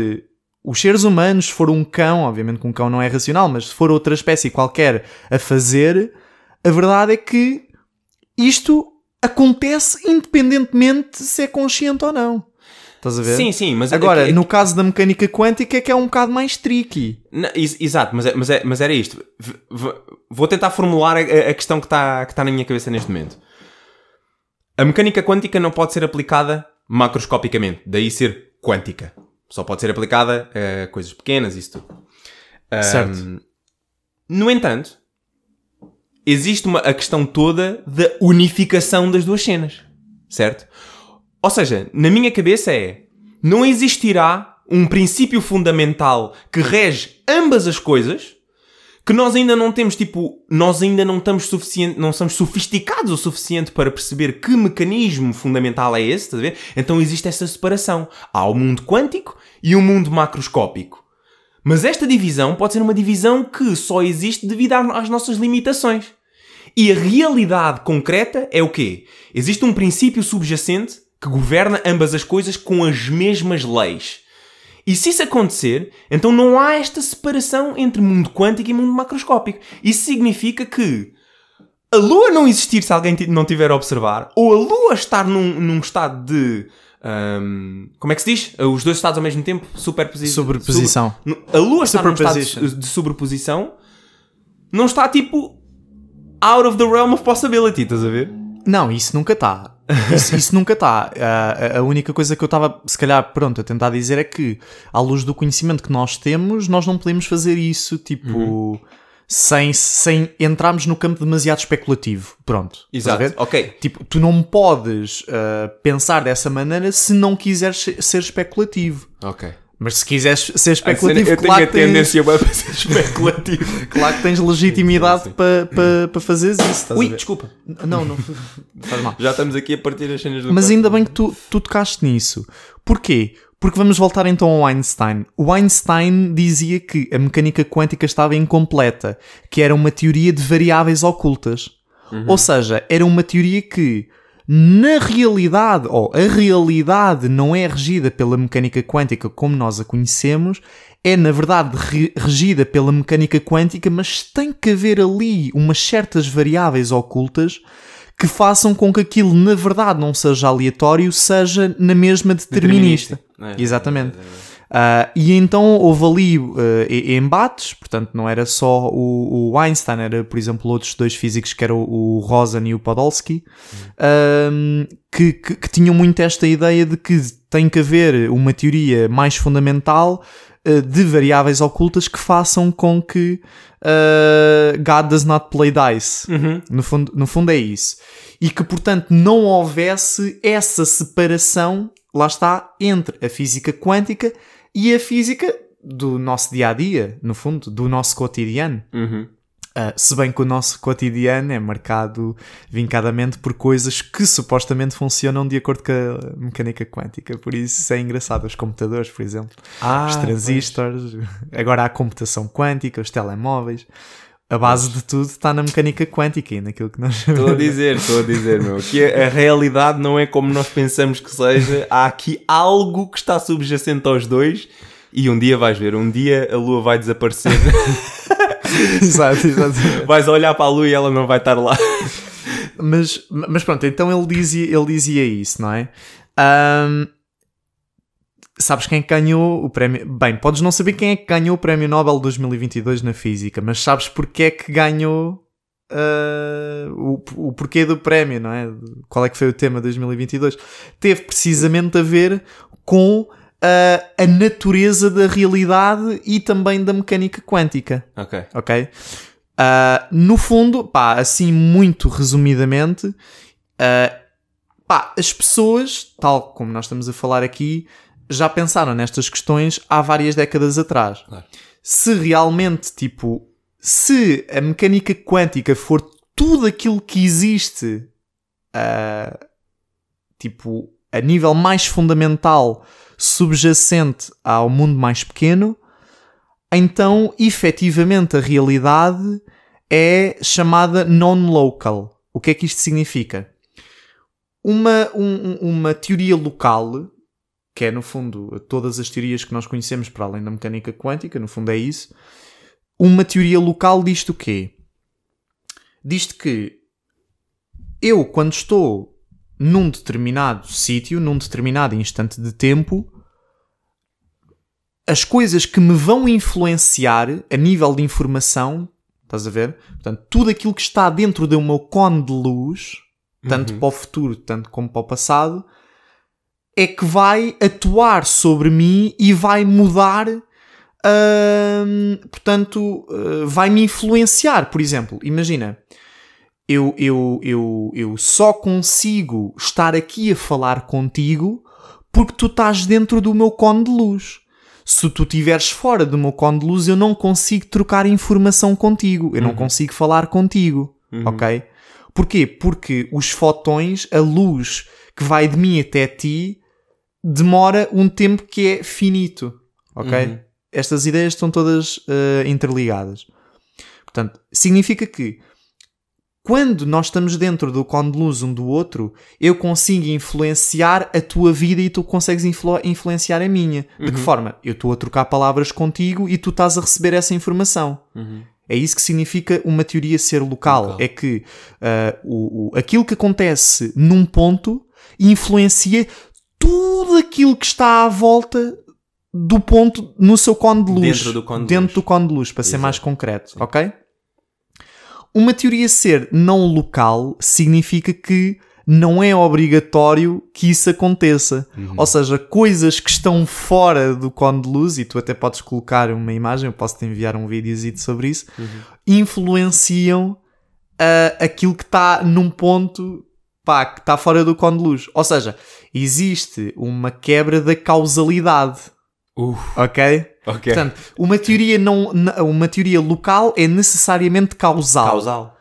os seres humanos, se for um cão, obviamente que um cão não é racional, mas se for outra espécie qualquer a fazer, a verdade é que isto acontece independentemente se é consciente ou não. Estás a ver? Sim, sim, mas Agora, é- é- no caso da mecânica quântica é que é um bocado mais tricky. Não, ex- exato, mas, é- mas, é- mas era isto. V- vou tentar formular a, a questão que está que tá na minha cabeça neste momento. A mecânica quântica não pode ser aplicada macroscopicamente, daí ser quântica. Só pode ser aplicada a coisas pequenas, isso tudo. Certo. No entanto, existe uma, a questão toda da unificação das duas cenas, certo? Ou seja, na minha cabeça é, não existirá um princípio fundamental que rege ambas as coisas que nós ainda não temos, tipo, nós ainda não estamos suficiente, não somos sofisticados o suficiente para perceber que mecanismo fundamental é esse, estás a ver? Então existe essa separação. Há o mundo quântico e o mundo macroscópico. Mas esta divisão pode ser uma divisão que só existe devido às nossas limitações. E a realidade concreta é o quê? Existe um princípio subjacente que governa ambas as coisas com as mesmas leis. E se isso acontecer, então não há esta separação entre mundo quântico e mundo macroscópico. Isso significa que a Lua não existir se alguém não tiver a observar, ou a Lua estar num, num estado de. ahm, como é que se diz? Os dois estados ao mesmo tempo? Superposição. Sobreposição. A Lua está num estado de, de sobreposição, não está tipo out of the realm of possibility, estás a ver? Não, isso nunca está. Isso, isso nunca está. A, a única coisa que eu estava, se calhar, pronto, a tentar dizer é que, à luz do conhecimento que nós temos, nós não podemos fazer isso, tipo, Uhum. sem, sem entrarmos no campo demasiado especulativo. Pronto. ver? Ok. Tipo, tu não podes ah, pensar dessa maneira se não quiseres ser, ser especulativo. Ok. Mas se quiseres ser especulativo, eu tenho claro, a que tens, tendência bué para ser especulativo. claro que tens legitimidade Sim, sim. para para para fazeres isso. estás Ui, desculpa. Não, não. Faz mal. Já estamos aqui a partir as cenas do Mas quarto. ainda bem que tu, tu tocaste nisso. Porquê? Porque vamos voltar então ao Einstein. O Einstein dizia que a mecânica quântica estava incompleta, que era uma teoria de variáveis ocultas. Ou seja, era uma teoria que, na realidade, ou a realidade não é regida pela mecânica quântica como nós a conhecemos, é na verdade re- regida pela mecânica quântica, mas tem que haver ali umas certas variáveis ocultas que façam com que aquilo na verdade não seja aleatório, seja na mesma determinista. É, Exatamente. é, é, Ah, e então houve ali e- embates, portanto não era só o, o Einstein, era por exemplo outros dois físicos que eram o, o Rosen e o Podolsky, ahm, que, que- que tinham muito esta ideia de que tem que haver uma teoria mais fundamental ah, de variáveis ocultas que façam com que God does not play dice. Uhum. No fundo, no fundo é isso. E que, portanto, não houvesse essa separação, lá está, entre a física quântica e a física do nosso dia a dia, no fundo, do nosso cotidiano. Uhum. Ah, se bem que o nosso cotidiano é marcado vincadamente por coisas que supostamente funcionam de acordo com a mecânica quântica. Por isso isso é engraçado. Os computadores, por exemplo, Ah, os transistores, agora há a computação quântica, os telemóveis. A base de tudo está na mecânica quântica e naquilo que nós Estou a dizer, estou a dizer, meu, que a, a realidade não é como nós pensamos que seja. Há aqui algo que está subjacente aos dois e um dia vais ver, um dia a lua vai desaparecer, exato, exato. vais olhar para a lua e ela não vai estar lá. Mas, mas pronto, então ele dizia, ele dizia isso, não é? Ahm, sabes quem que ganhou o prémio? Bem, podes não saber quem é que ganhou o prémio Nobel 2022 na física, mas sabes porque é que ganhou ah, o, o porquê do prémio, não é? Qual é que foi o tema de 2022? Teve precisamente a ver com ah, a natureza da realidade e também da mecânica quântica Ok. ok? Ah, no fundo, pá, assim muito resumidamente, ah, pá, as pessoas, tal como nós estamos a falar aqui, já pensaram nestas questões há várias décadas atrás. Claro. Se realmente, tipo, se a mecânica quântica for tudo aquilo que existe, ah, tipo, a nível mais fundamental, subjacente ao mundo mais pequeno, então efetivamente a realidade é chamada non-local. O que é que isto significa? Uma, um- uma teoria local, que é no fundo todas as teorias que nós conhecemos para além da mecânica quântica, no fundo é isso. Uma teoria local diz-te o quê? Diz-te que eu, quando estou num determinado sítio, num determinado instante de tempo, as coisas que me vão influenciar a nível de informação, estás a ver? Portanto, tudo aquilo que está dentro do meu cone de luz, tanto para o futuro, tanto como para o passado, é que vai atuar sobre mim e vai mudar. hum, portanto, uh, vai me influenciar. Por exemplo, imagina, eu, eu, eu, eu só consigo estar aqui a falar contigo porque tu estás dentro do meu cone de luz. Se tu estiveres fora do meu cone de luz, eu não consigo trocar informação contigo. Eu não consigo falar contigo. Ok? Porquê? Porque os fotões, a luz que vai de mim até ti, demora um tempo que é finito. Ok? Estas ideias estão todas eh, interligadas. Portanto, significa que quando nós estamos dentro do luz um do outro, eu consigo influenciar a tua vida e tu consegues influ- influenciar a minha. De que forma? Eu estou a trocar palavras contigo e tu estás a receber essa informação. É isso que significa uma teoria ser local. Local. É que ah, o, o- aquilo que acontece num ponto influencia tudo aquilo que está à volta do ponto no seu cone de luz. Dentro do cone de Dentro luz. do cone de luz, para ser Exato. mais concreto. Ok? Uma teoria ser não local significa que não é obrigatório que isso aconteça. Ou seja, coisas que estão fora do cone de luz, e tu até podes colocar uma imagem, eu posso te enviar um videozito sobre isso, influenciam ah, aquilo que está num ponto pá, que está fora do cone de luz. Ou seja, existe uma quebra da causalidade. Uf, Ok? ok. Portanto, uma teoria, não, uma teoria local é necessariamente causal. Causal.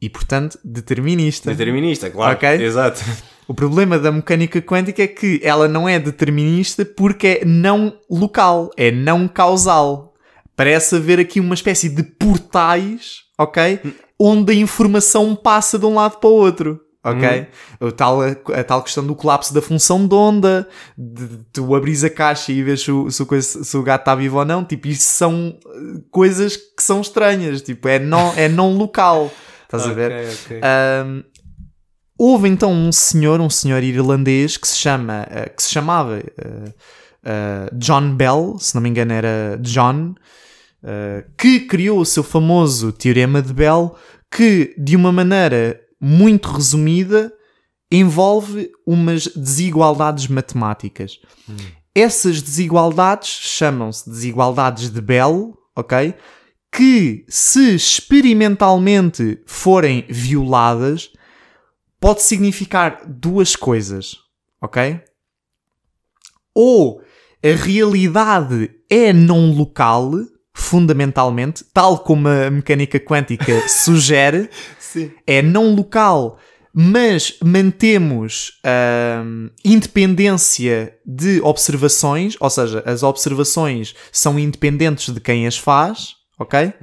E, portanto, determinista. Determinista, claro. Ok. Exato. O problema da mecânica quântica é que ela não é determinista porque é não local, é não causal. Parece haver aqui uma espécie de portais, ok? Onde a informação passa de um lado para o outro. Ok? O tal, a, tal questão do colapso da função de onda, de, de tu abris a caixa e vês se o, se se o gato está vivo ou não, tipo, isso são eh, coisas que são estranhas, tipo, é não, é não local. Estás a ver? Ok, ok. Um, houve então um senhor, um senhor irlandês que se chama, uh, que se chamava uh, uh, John Bell, se não me engano era John, que criou o seu famoso teorema de Bell, que de uma maneira muito resumida envolve umas desigualdades matemáticas. Essas desigualdades chamam-se desigualdades de Bell, ok? Que se experimentalmente forem violadas, pode significar duas coisas, ok? Ou a realidade é não local, fundamentalmente, tal como a mecânica quântica sugere, Sim. é não local, mas mantemos hum, independência de observações, ou seja, as observações são independentes de quem as faz, ok?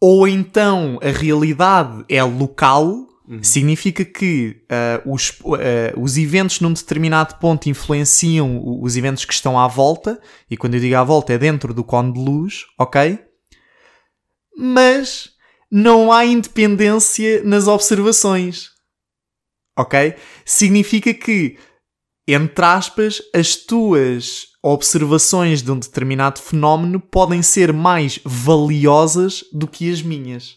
Ou então a realidade é local, significa que ah, os, ah, os eventos num determinado ponto influenciam os eventos que estão à volta, e quando eu digo à volta é dentro do cone de luz, ok? Mas não há independência nas observações. Ok? Significa que, entre aspas, as tuas observações de um determinado fenómeno podem ser mais valiosas do que as minhas.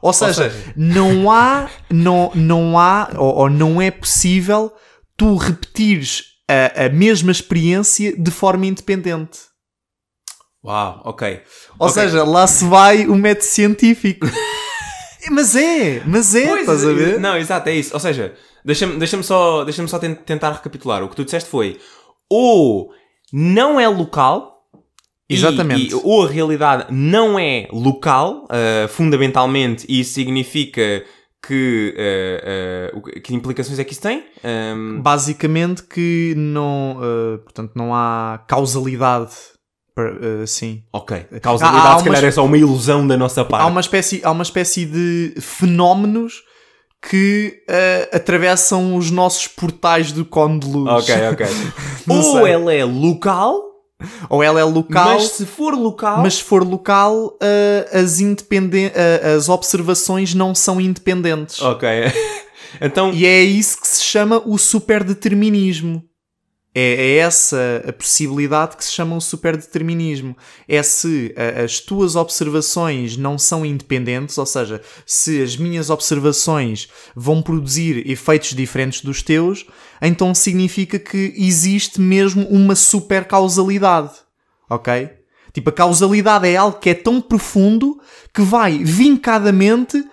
Ou seja, seja- não há, não, não há, ou, ou não é possível tu repetires a, a mesma experiência de forma independente. Uau, ok. Ou Ok. seja, lá se vai o método científico. mas é, mas é, Pois, estás a ver? Não, exato, é isso. Ou seja, deixa-me deixa só, deixa só ten- tentar recapitular. O que tu disseste foi ou não é local. e- Exatamente. e- ou a realidade não é local, ah, fundamentalmente, e isso significa que. ah, o que implicações é que isso tem? Ahm, Basicamente que não, portanto, não há causalidade Eh, sim. Ok. Causalidade, Há- há se calhar, umas- é só uma ilusão da nossa parte. Há uma espécie, há uma espécie de fenómenos que eh, atravessam os nossos portais do cone de luz. Ok, ok. Ou sei. ela é local, Ou ela é local, mas se for local. mas se for local, eh, as, independen- eh, as observações não são independentes. Ok. então. E é isso que se chama o superdeterminismo. É, é essa a possibilidade que se chama o superdeterminismo. É se as tuas observações não são independentes, ou seja, se as minhas observações vão produzir efeitos diferentes dos teus, então significa que existe mesmo uma supercausalidade. Ok? Tipo, a causalidade é algo que é tão profundo que vai vincadamente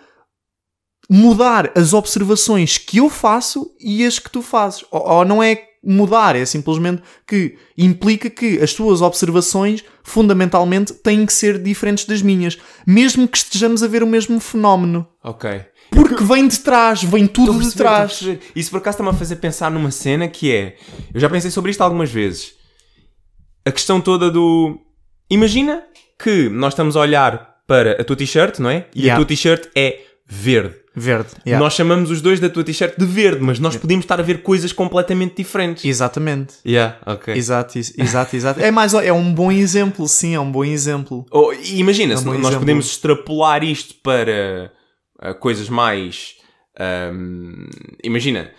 mudar as observações que eu faço e as que tu fazes. Ou, ou não é mudar, é simplesmente que implica que as tuas observações fundamentalmente têm que ser diferentes das minhas, mesmo que estejamos a ver o mesmo fenómeno. Ok. Porque vem de trás, vem tudo de trás. Isso por acaso está-me a fazer pensar numa cena que é. Eu já pensei sobre isto algumas vezes. A questão toda do. Imagina que nós estamos a olhar para a tua t-shirt, não é? E Yeah. a tua t-shirt é verde. Verde. yeah. Nós chamamos os dois da tua t-shirt de verde, mas nós podíamos estar a ver coisas completamente diferentes. Exatamente. Yeah, ok. Exato, exato, exato. É mais, é um bom exemplo, sim, é um bom exemplo. E imagina, É um nós exemplo. podemos extrapolar isto para ah, coisas mais. ahm, imagina,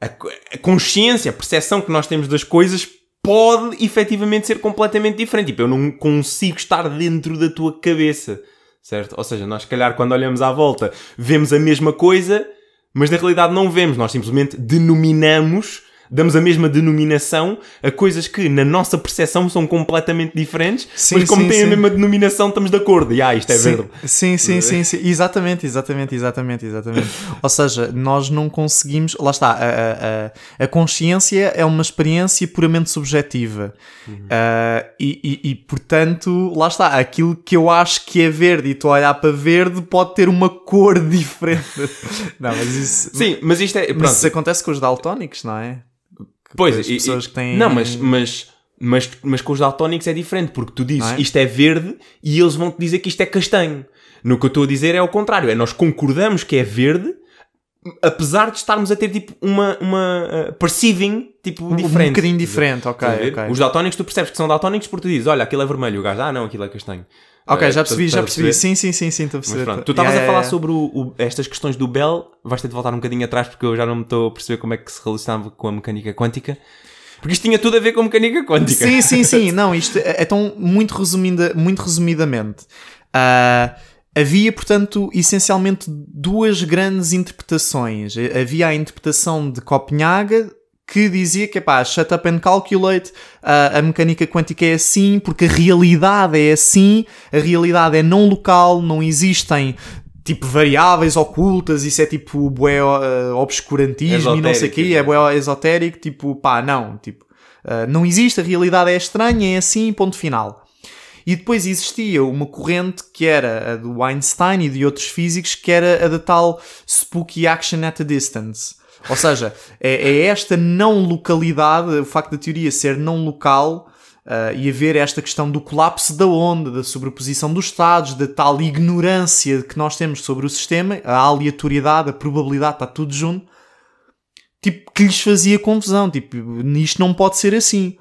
a, a consciência, a percepção que nós temos das coisas pode efetivamente ser completamente diferente. Tipo, eu não consigo estar dentro da tua cabeça, certo? Ou seja, nós, se calhar, quando olhamos à volta, vemos a mesma coisa, mas na realidade não vemos. Nós simplesmente denominamos. Damos a mesma denominação a coisas que na nossa percepção são completamente diferentes, Sim, mas como sim, têm a sim. mesma denominação, estamos de acordo. E ah, isto é sim, verde. Sim, sim, sim, sim. Exatamente, exatamente, exatamente, exatamente. Ou seja, nós não conseguimos. Lá está, a, a, a- a consciência é uma experiência puramente subjetiva. Ah, e, e, e, portanto, lá está, aquilo que eu acho que é verde e estou a olhar para verde pode ter uma cor diferente. Não, mas isso. Sim, mas isto é. mas Pronto, isso acontece com os daltónicos, não é? Pois, as e- e- pessoas que têm- Não, mas, mas, mas, mas com os daltónicos é diferente, porque tu dizes é? isto é verde e eles vão te dizer que isto é castanho. No que eu estou a dizer é o contrário, é nós concordamos que é verde, apesar de estarmos a ter tipo uma, uma uh, perceiving tipo Um- diferente. Um bocadinho diferente, ok. Estás a ver? ok. Os daltónicos tu percebes que são daltónicos porque tu dizes, olha, aquilo é vermelho, o gajo, ah não, aquilo é castanho. Ok, Eh, já percebi, já percebi. Sim, sim, sim, sim, estou a Mas perceber. pronto, tu estavas a falar sobre estas questões do Bell, vais ter de voltar um bocadinho atrás porque eu já não me estou a perceber como é que se relacionava com a mecânica quântica. Porque isto tinha tudo a ver com a mecânica quântica. Sim, sim, sim. Não, isto é então muito, resumida, muito resumidamente. ah, havia, portanto, essencialmente duas grandes interpretações. Havia a interpretação de Copenhaga que dizia que, pá, shut up and calculate, ah, a mecânica quântica é assim, porque a realidade é assim, a realidade é não local, não existem tipo variáveis ocultas, isso é tipo bué ah, obscurantismo e não sei o quê, Esotérico. é bué esotérico, tipo, pá, não, tipo, ah, não existe, a realidade é estranha, é assim, ponto final. E depois existia uma corrente que era a do Einstein e de outros físicos, que era a da tal spooky action at a distance. Ou seja, é, é esta não localidade, o facto da teoria ser não local, ah, e haver esta questão do colapso da onda, da sobreposição dos estados, da tal ignorância que nós temos sobre o sistema, a aleatoriedade, a probabilidade, está tudo junto, tipo, que lhes fazia confusão, tipo, isto não pode ser assim.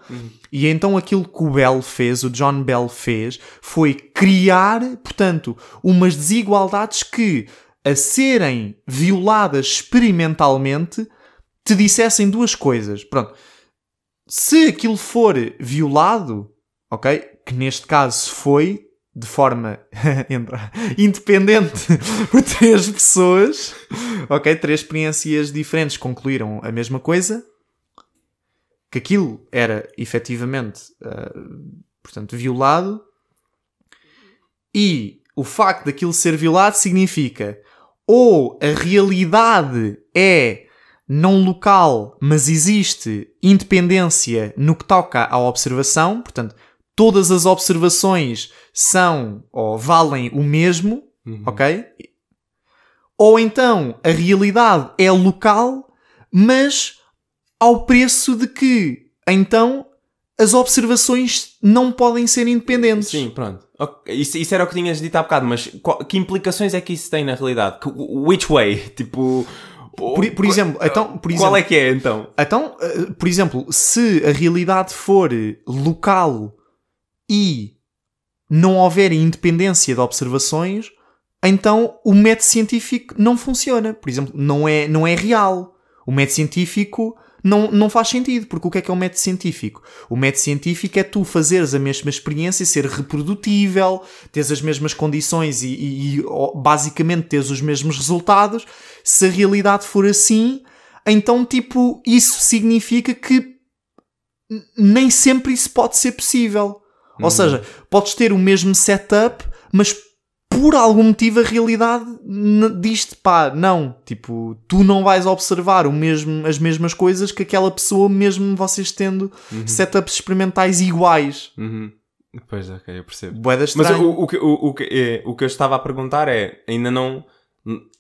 E então aquilo que o Bell fez, o John Bell fez, foi criar, portanto, umas desigualdades que, a serem violadas experimentalmente, te dissessem duas coisas. Pronto. Se aquilo for violado, ok? Que neste caso foi de forma independente por três pessoas, ok? Três experiências diferentes concluíram a mesma coisa, que aquilo era efetivamente, ah, portanto, violado, e o facto daquilo ser violado significa ou a realidade é não local, mas existe independência no que toca à observação, portanto, todas as observações são ou valem o mesmo, ok? Ou então a realidade é local, mas ao preço de que então as observações não podem ser independentes. Sim, pronto. Ok, Isso, isso era o que tinhas dito há bocado, mas qual- que implicações é que isso tem na realidade? Which way? Tipo. Por, por exemplo, então, por qual exemplo, é que é então? Então, eh, por exemplo, se a realidade for local e não houver independência de observações, então o método científico não funciona. Por exemplo, não é, não é real. O método científico não, não faz sentido, porque o que é que é o método científico? O método científico é tu fazeres a mesma experiência, ser reprodutível, teres as mesmas condições e, e- e, basicamente teres os mesmos resultados. Se a realidade for assim, então, tipo, isso significa que nem sempre isso pode ser possível. Ou seja, podes ter o mesmo setup, mas por algum motivo a realidade diz-te, pá, não, tipo, tu não vais observar o mesmo, as mesmas coisas que aquela pessoa, mesmo vocês tendo setups experimentais iguais. Uhum. Pois, ok, eu percebo. Boeda Mas o, o, que- o, o, que, é, o que eu estava a perguntar é: ainda não.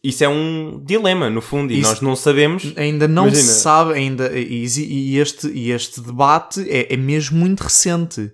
Isso é um dilema, no fundo, e Isso- nós não sabemos. Ainda não Imagina. se sabe, ainda, e, e este, e este debate é, é mesmo muito recente.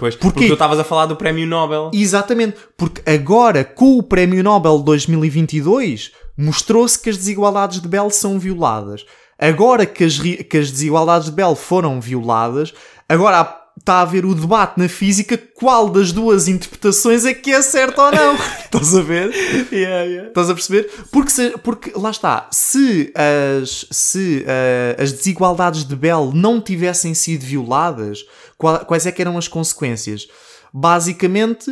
Pois, Porquê? porque tu estavas a falar do prémio Nobel. Exatamente, porque agora com o Prémio Nobel 2022 mostrou-se que as desigualdades de Bell são violadas. Agora que as, que as desigualdades de Bell foram violadas, agora há- está a haver o debate na física qual das duas interpretações é que é certa ou não. Estás a ver? Yeah, yeah. Estás a perceber? Porque, se- porque lá está, se, as, se eh, as desigualdades de Bell não tivessem sido violadas, qual- quais é que eram as consequências? Basicamente,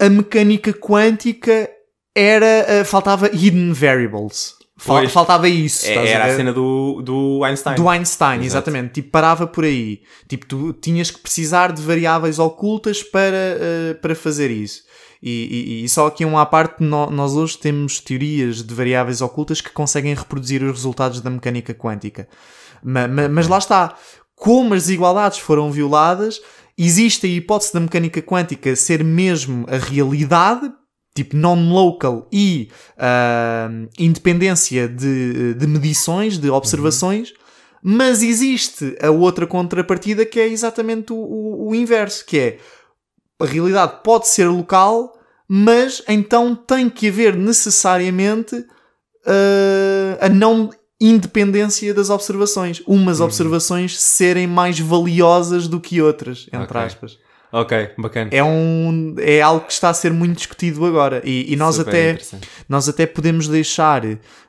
a mecânica quântica era. eh, faltava hidden variables. Fal- faltava isso. É- estás a Era a ver? cena do, do Einstein. Do Einstein, Exato. exatamente. Tipo, parava por aí. Tipo, tu tinhas que precisar de variáveis ocultas para, eh, para fazer isso. E, e- e só aqui uma à parte, nó- nós hoje temos teorias de variáveis ocultas que conseguem reproduzir os resultados da mecânica quântica. Ma- ma- mas lá está. Como as desigualdades foram violadas, existe a hipótese da mecânica quântica ser mesmo a realidade, tipo non-local e ah, independência de, de medições, de observações, mas existe a outra contrapartida que é exatamente o, o- o inverso, que é a realidade pode ser local, mas então tem que haver necessariamente ah, a não independência das observações. Umas observações serem mais valiosas do que outras, entre Ok. aspas. Ok, bacana. É, um, é algo que está a ser muito discutido agora. E, e nós, Super até, nós até podemos deixar,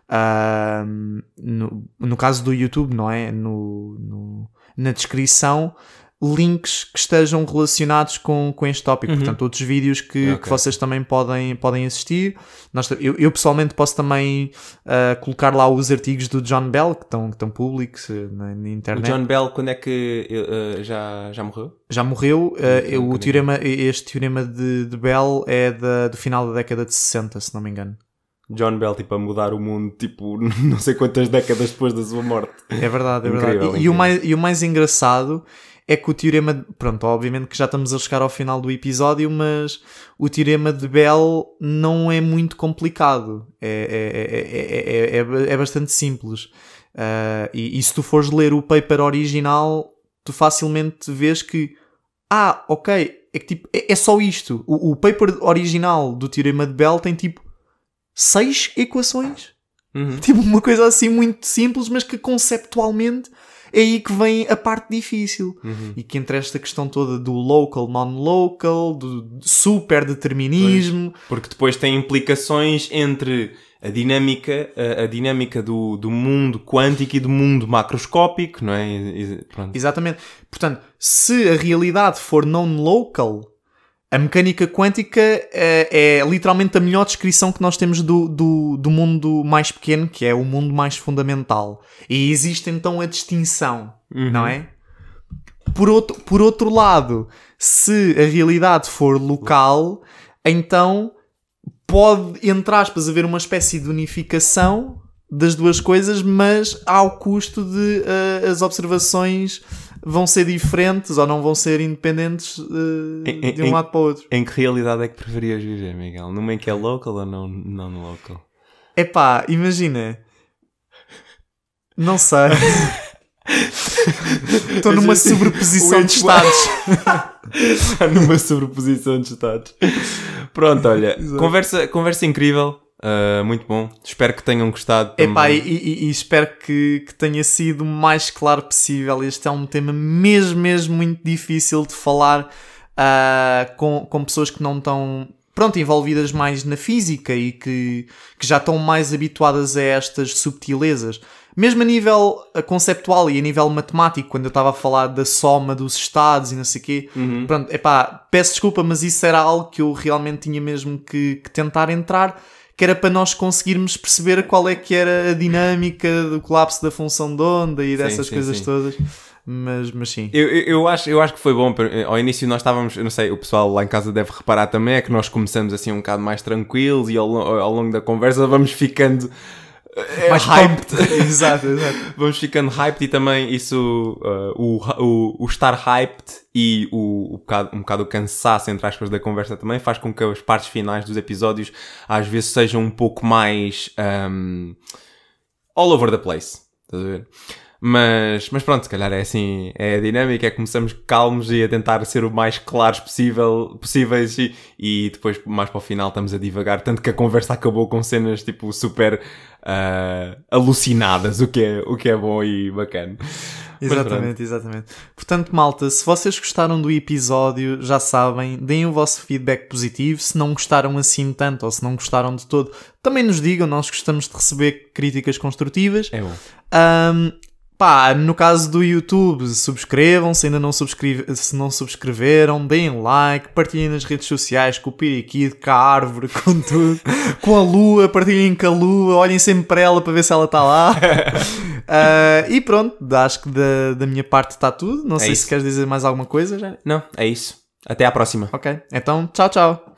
ah, no, no caso do YouTube, não é? No, no- na descrição, links que estejam relacionados com, com este tópico. Portanto, outros vídeos que, Ok. que vocês também podem, podem assistir. Nós, eu, eu pessoalmente posso também ah, colocar lá os artigos do John Bell que estão, que estão públicos eh, na, na O internet. John Bell, quando é que eh, já, já morreu? Já morreu. Então, o teorema, este teorema de, de Bell é da- do final da década de 60, se não me engano. John Bell, tipo, a mudar o mundo, tipo, não sei quantas décadas depois da sua morte. É verdade, é Incrível, verdade. E- E, o mais, e o mais engraçado é que o teorema. de- Pronto, obviamente que já estamos a chegar ao final do episódio, mas o teorema de Bell não é muito complicado. É, é, é, é, é, é- é bastante simples. Ah, e, e se tu fores ler o paper original, tu facilmente vês que. Ah, ok, é que tipo, é, é só isto. O, o paper original do teorema de Bell tem tipo seis equações. Uhum. Tipo, uma coisa assim muito simples, mas que conceptualmente é aí que vem a parte difícil. Uhum. E que entre esta questão toda do local, non-local, do super determinismo. Porque depois tem implicações entre a dinâmica, a, a dinâmica do, do mundo quântico e do mundo macroscópico, não é? E- e-. Exatamente. Portanto, se a realidade for non-local, a mecânica quântica é, é literalmente a melhor descrição que nós temos do, do, do mundo mais pequeno, que é o mundo mais fundamental. E existe então a distinção, Uhum. não é? Por outro, por outro lado, se a realidade for local, então pode, entre aspas, haver uma espécie de unificação das duas coisas, mas ao custo de eh, as observações vão ser diferentes ou não vão ser independentes eh, Em- de um em- lado para o outro. Em que realidade é que preferias viver, Miguel? Numa em que é local ou não, não local? Epá, imagina. Não sei. Estou numa sobreposição de estados. Está numa sobreposição de estados. Pronto, olha, conversa, conversa incrível. Uh, muito bom. Espero que tenham gostado. Epá, e, e- e espero que, que tenha sido o mais claro possível. Este é um tema mesmo, mesmo muito difícil de falar ah, com, com pessoas que não estão pronto, envolvidas mais na física e que, que já estão mais habituadas a estas subtilezas. Mesmo a nível ah, conceptual e a nível matemático, quando eu estava a falar da soma dos estados e não sei o quê. Pronto, epá, peço desculpa, mas isso era algo que eu realmente tinha mesmo que, que tentar entrar que era para nós conseguirmos perceber qual é que era a dinâmica do colapso da função de onda e dessas sim, coisas sim. todas. Mas, mas sim. Eu, eu, eu acho, eu acho que foi bom. porque, Ao início nós estávamos, eu não sei, o pessoal lá em casa deve reparar também, é que nós começamos assim um bocado mais tranquilos e ao, ao longo da conversa vamos ficando eh, Mais hyped. exato, exato. vamos ficando hyped e também isso, uh, o, o, o estar hyped e o, o bocado, um bocado o cansaço, entre aspas, da conversa também faz com que as partes finais dos episódios às vezes sejam um pouco mais um, all over the place. Estás a ver? Mas, mas pronto, se calhar é assim, é a dinâmica, é começamos calmos e a tentar ser o mais claros possível, possíveis e, e depois mais para o final estamos a divagar, tanto que a conversa acabou com cenas tipo super ah, alucinadas, o que, é, o que é bom e bacana. Exatamente, exatamente. Portanto, malta, se vocês gostaram do episódio, já sabem, deem o vosso feedback positivo. Se não gostaram assim tanto ou se não gostaram de todo, também nos digam. Nós gostamos de receber críticas construtivas. É bom. Ahm, pá, no caso do YouTube, subscrevam se ainda não, subscreve, se não subscreveram, deem like, partilhem nas redes sociais com o Piriquito, com a árvore, com tudo, com a lua, partilhem com a lua, olhem sempre para ela para ver se ela está lá. Ah, e pronto, acho que da, da minha parte está tudo. Não sei se isso. queres dizer mais alguma coisa, já. Não, é isso. Até à próxima. Ok, então tchau, tchau.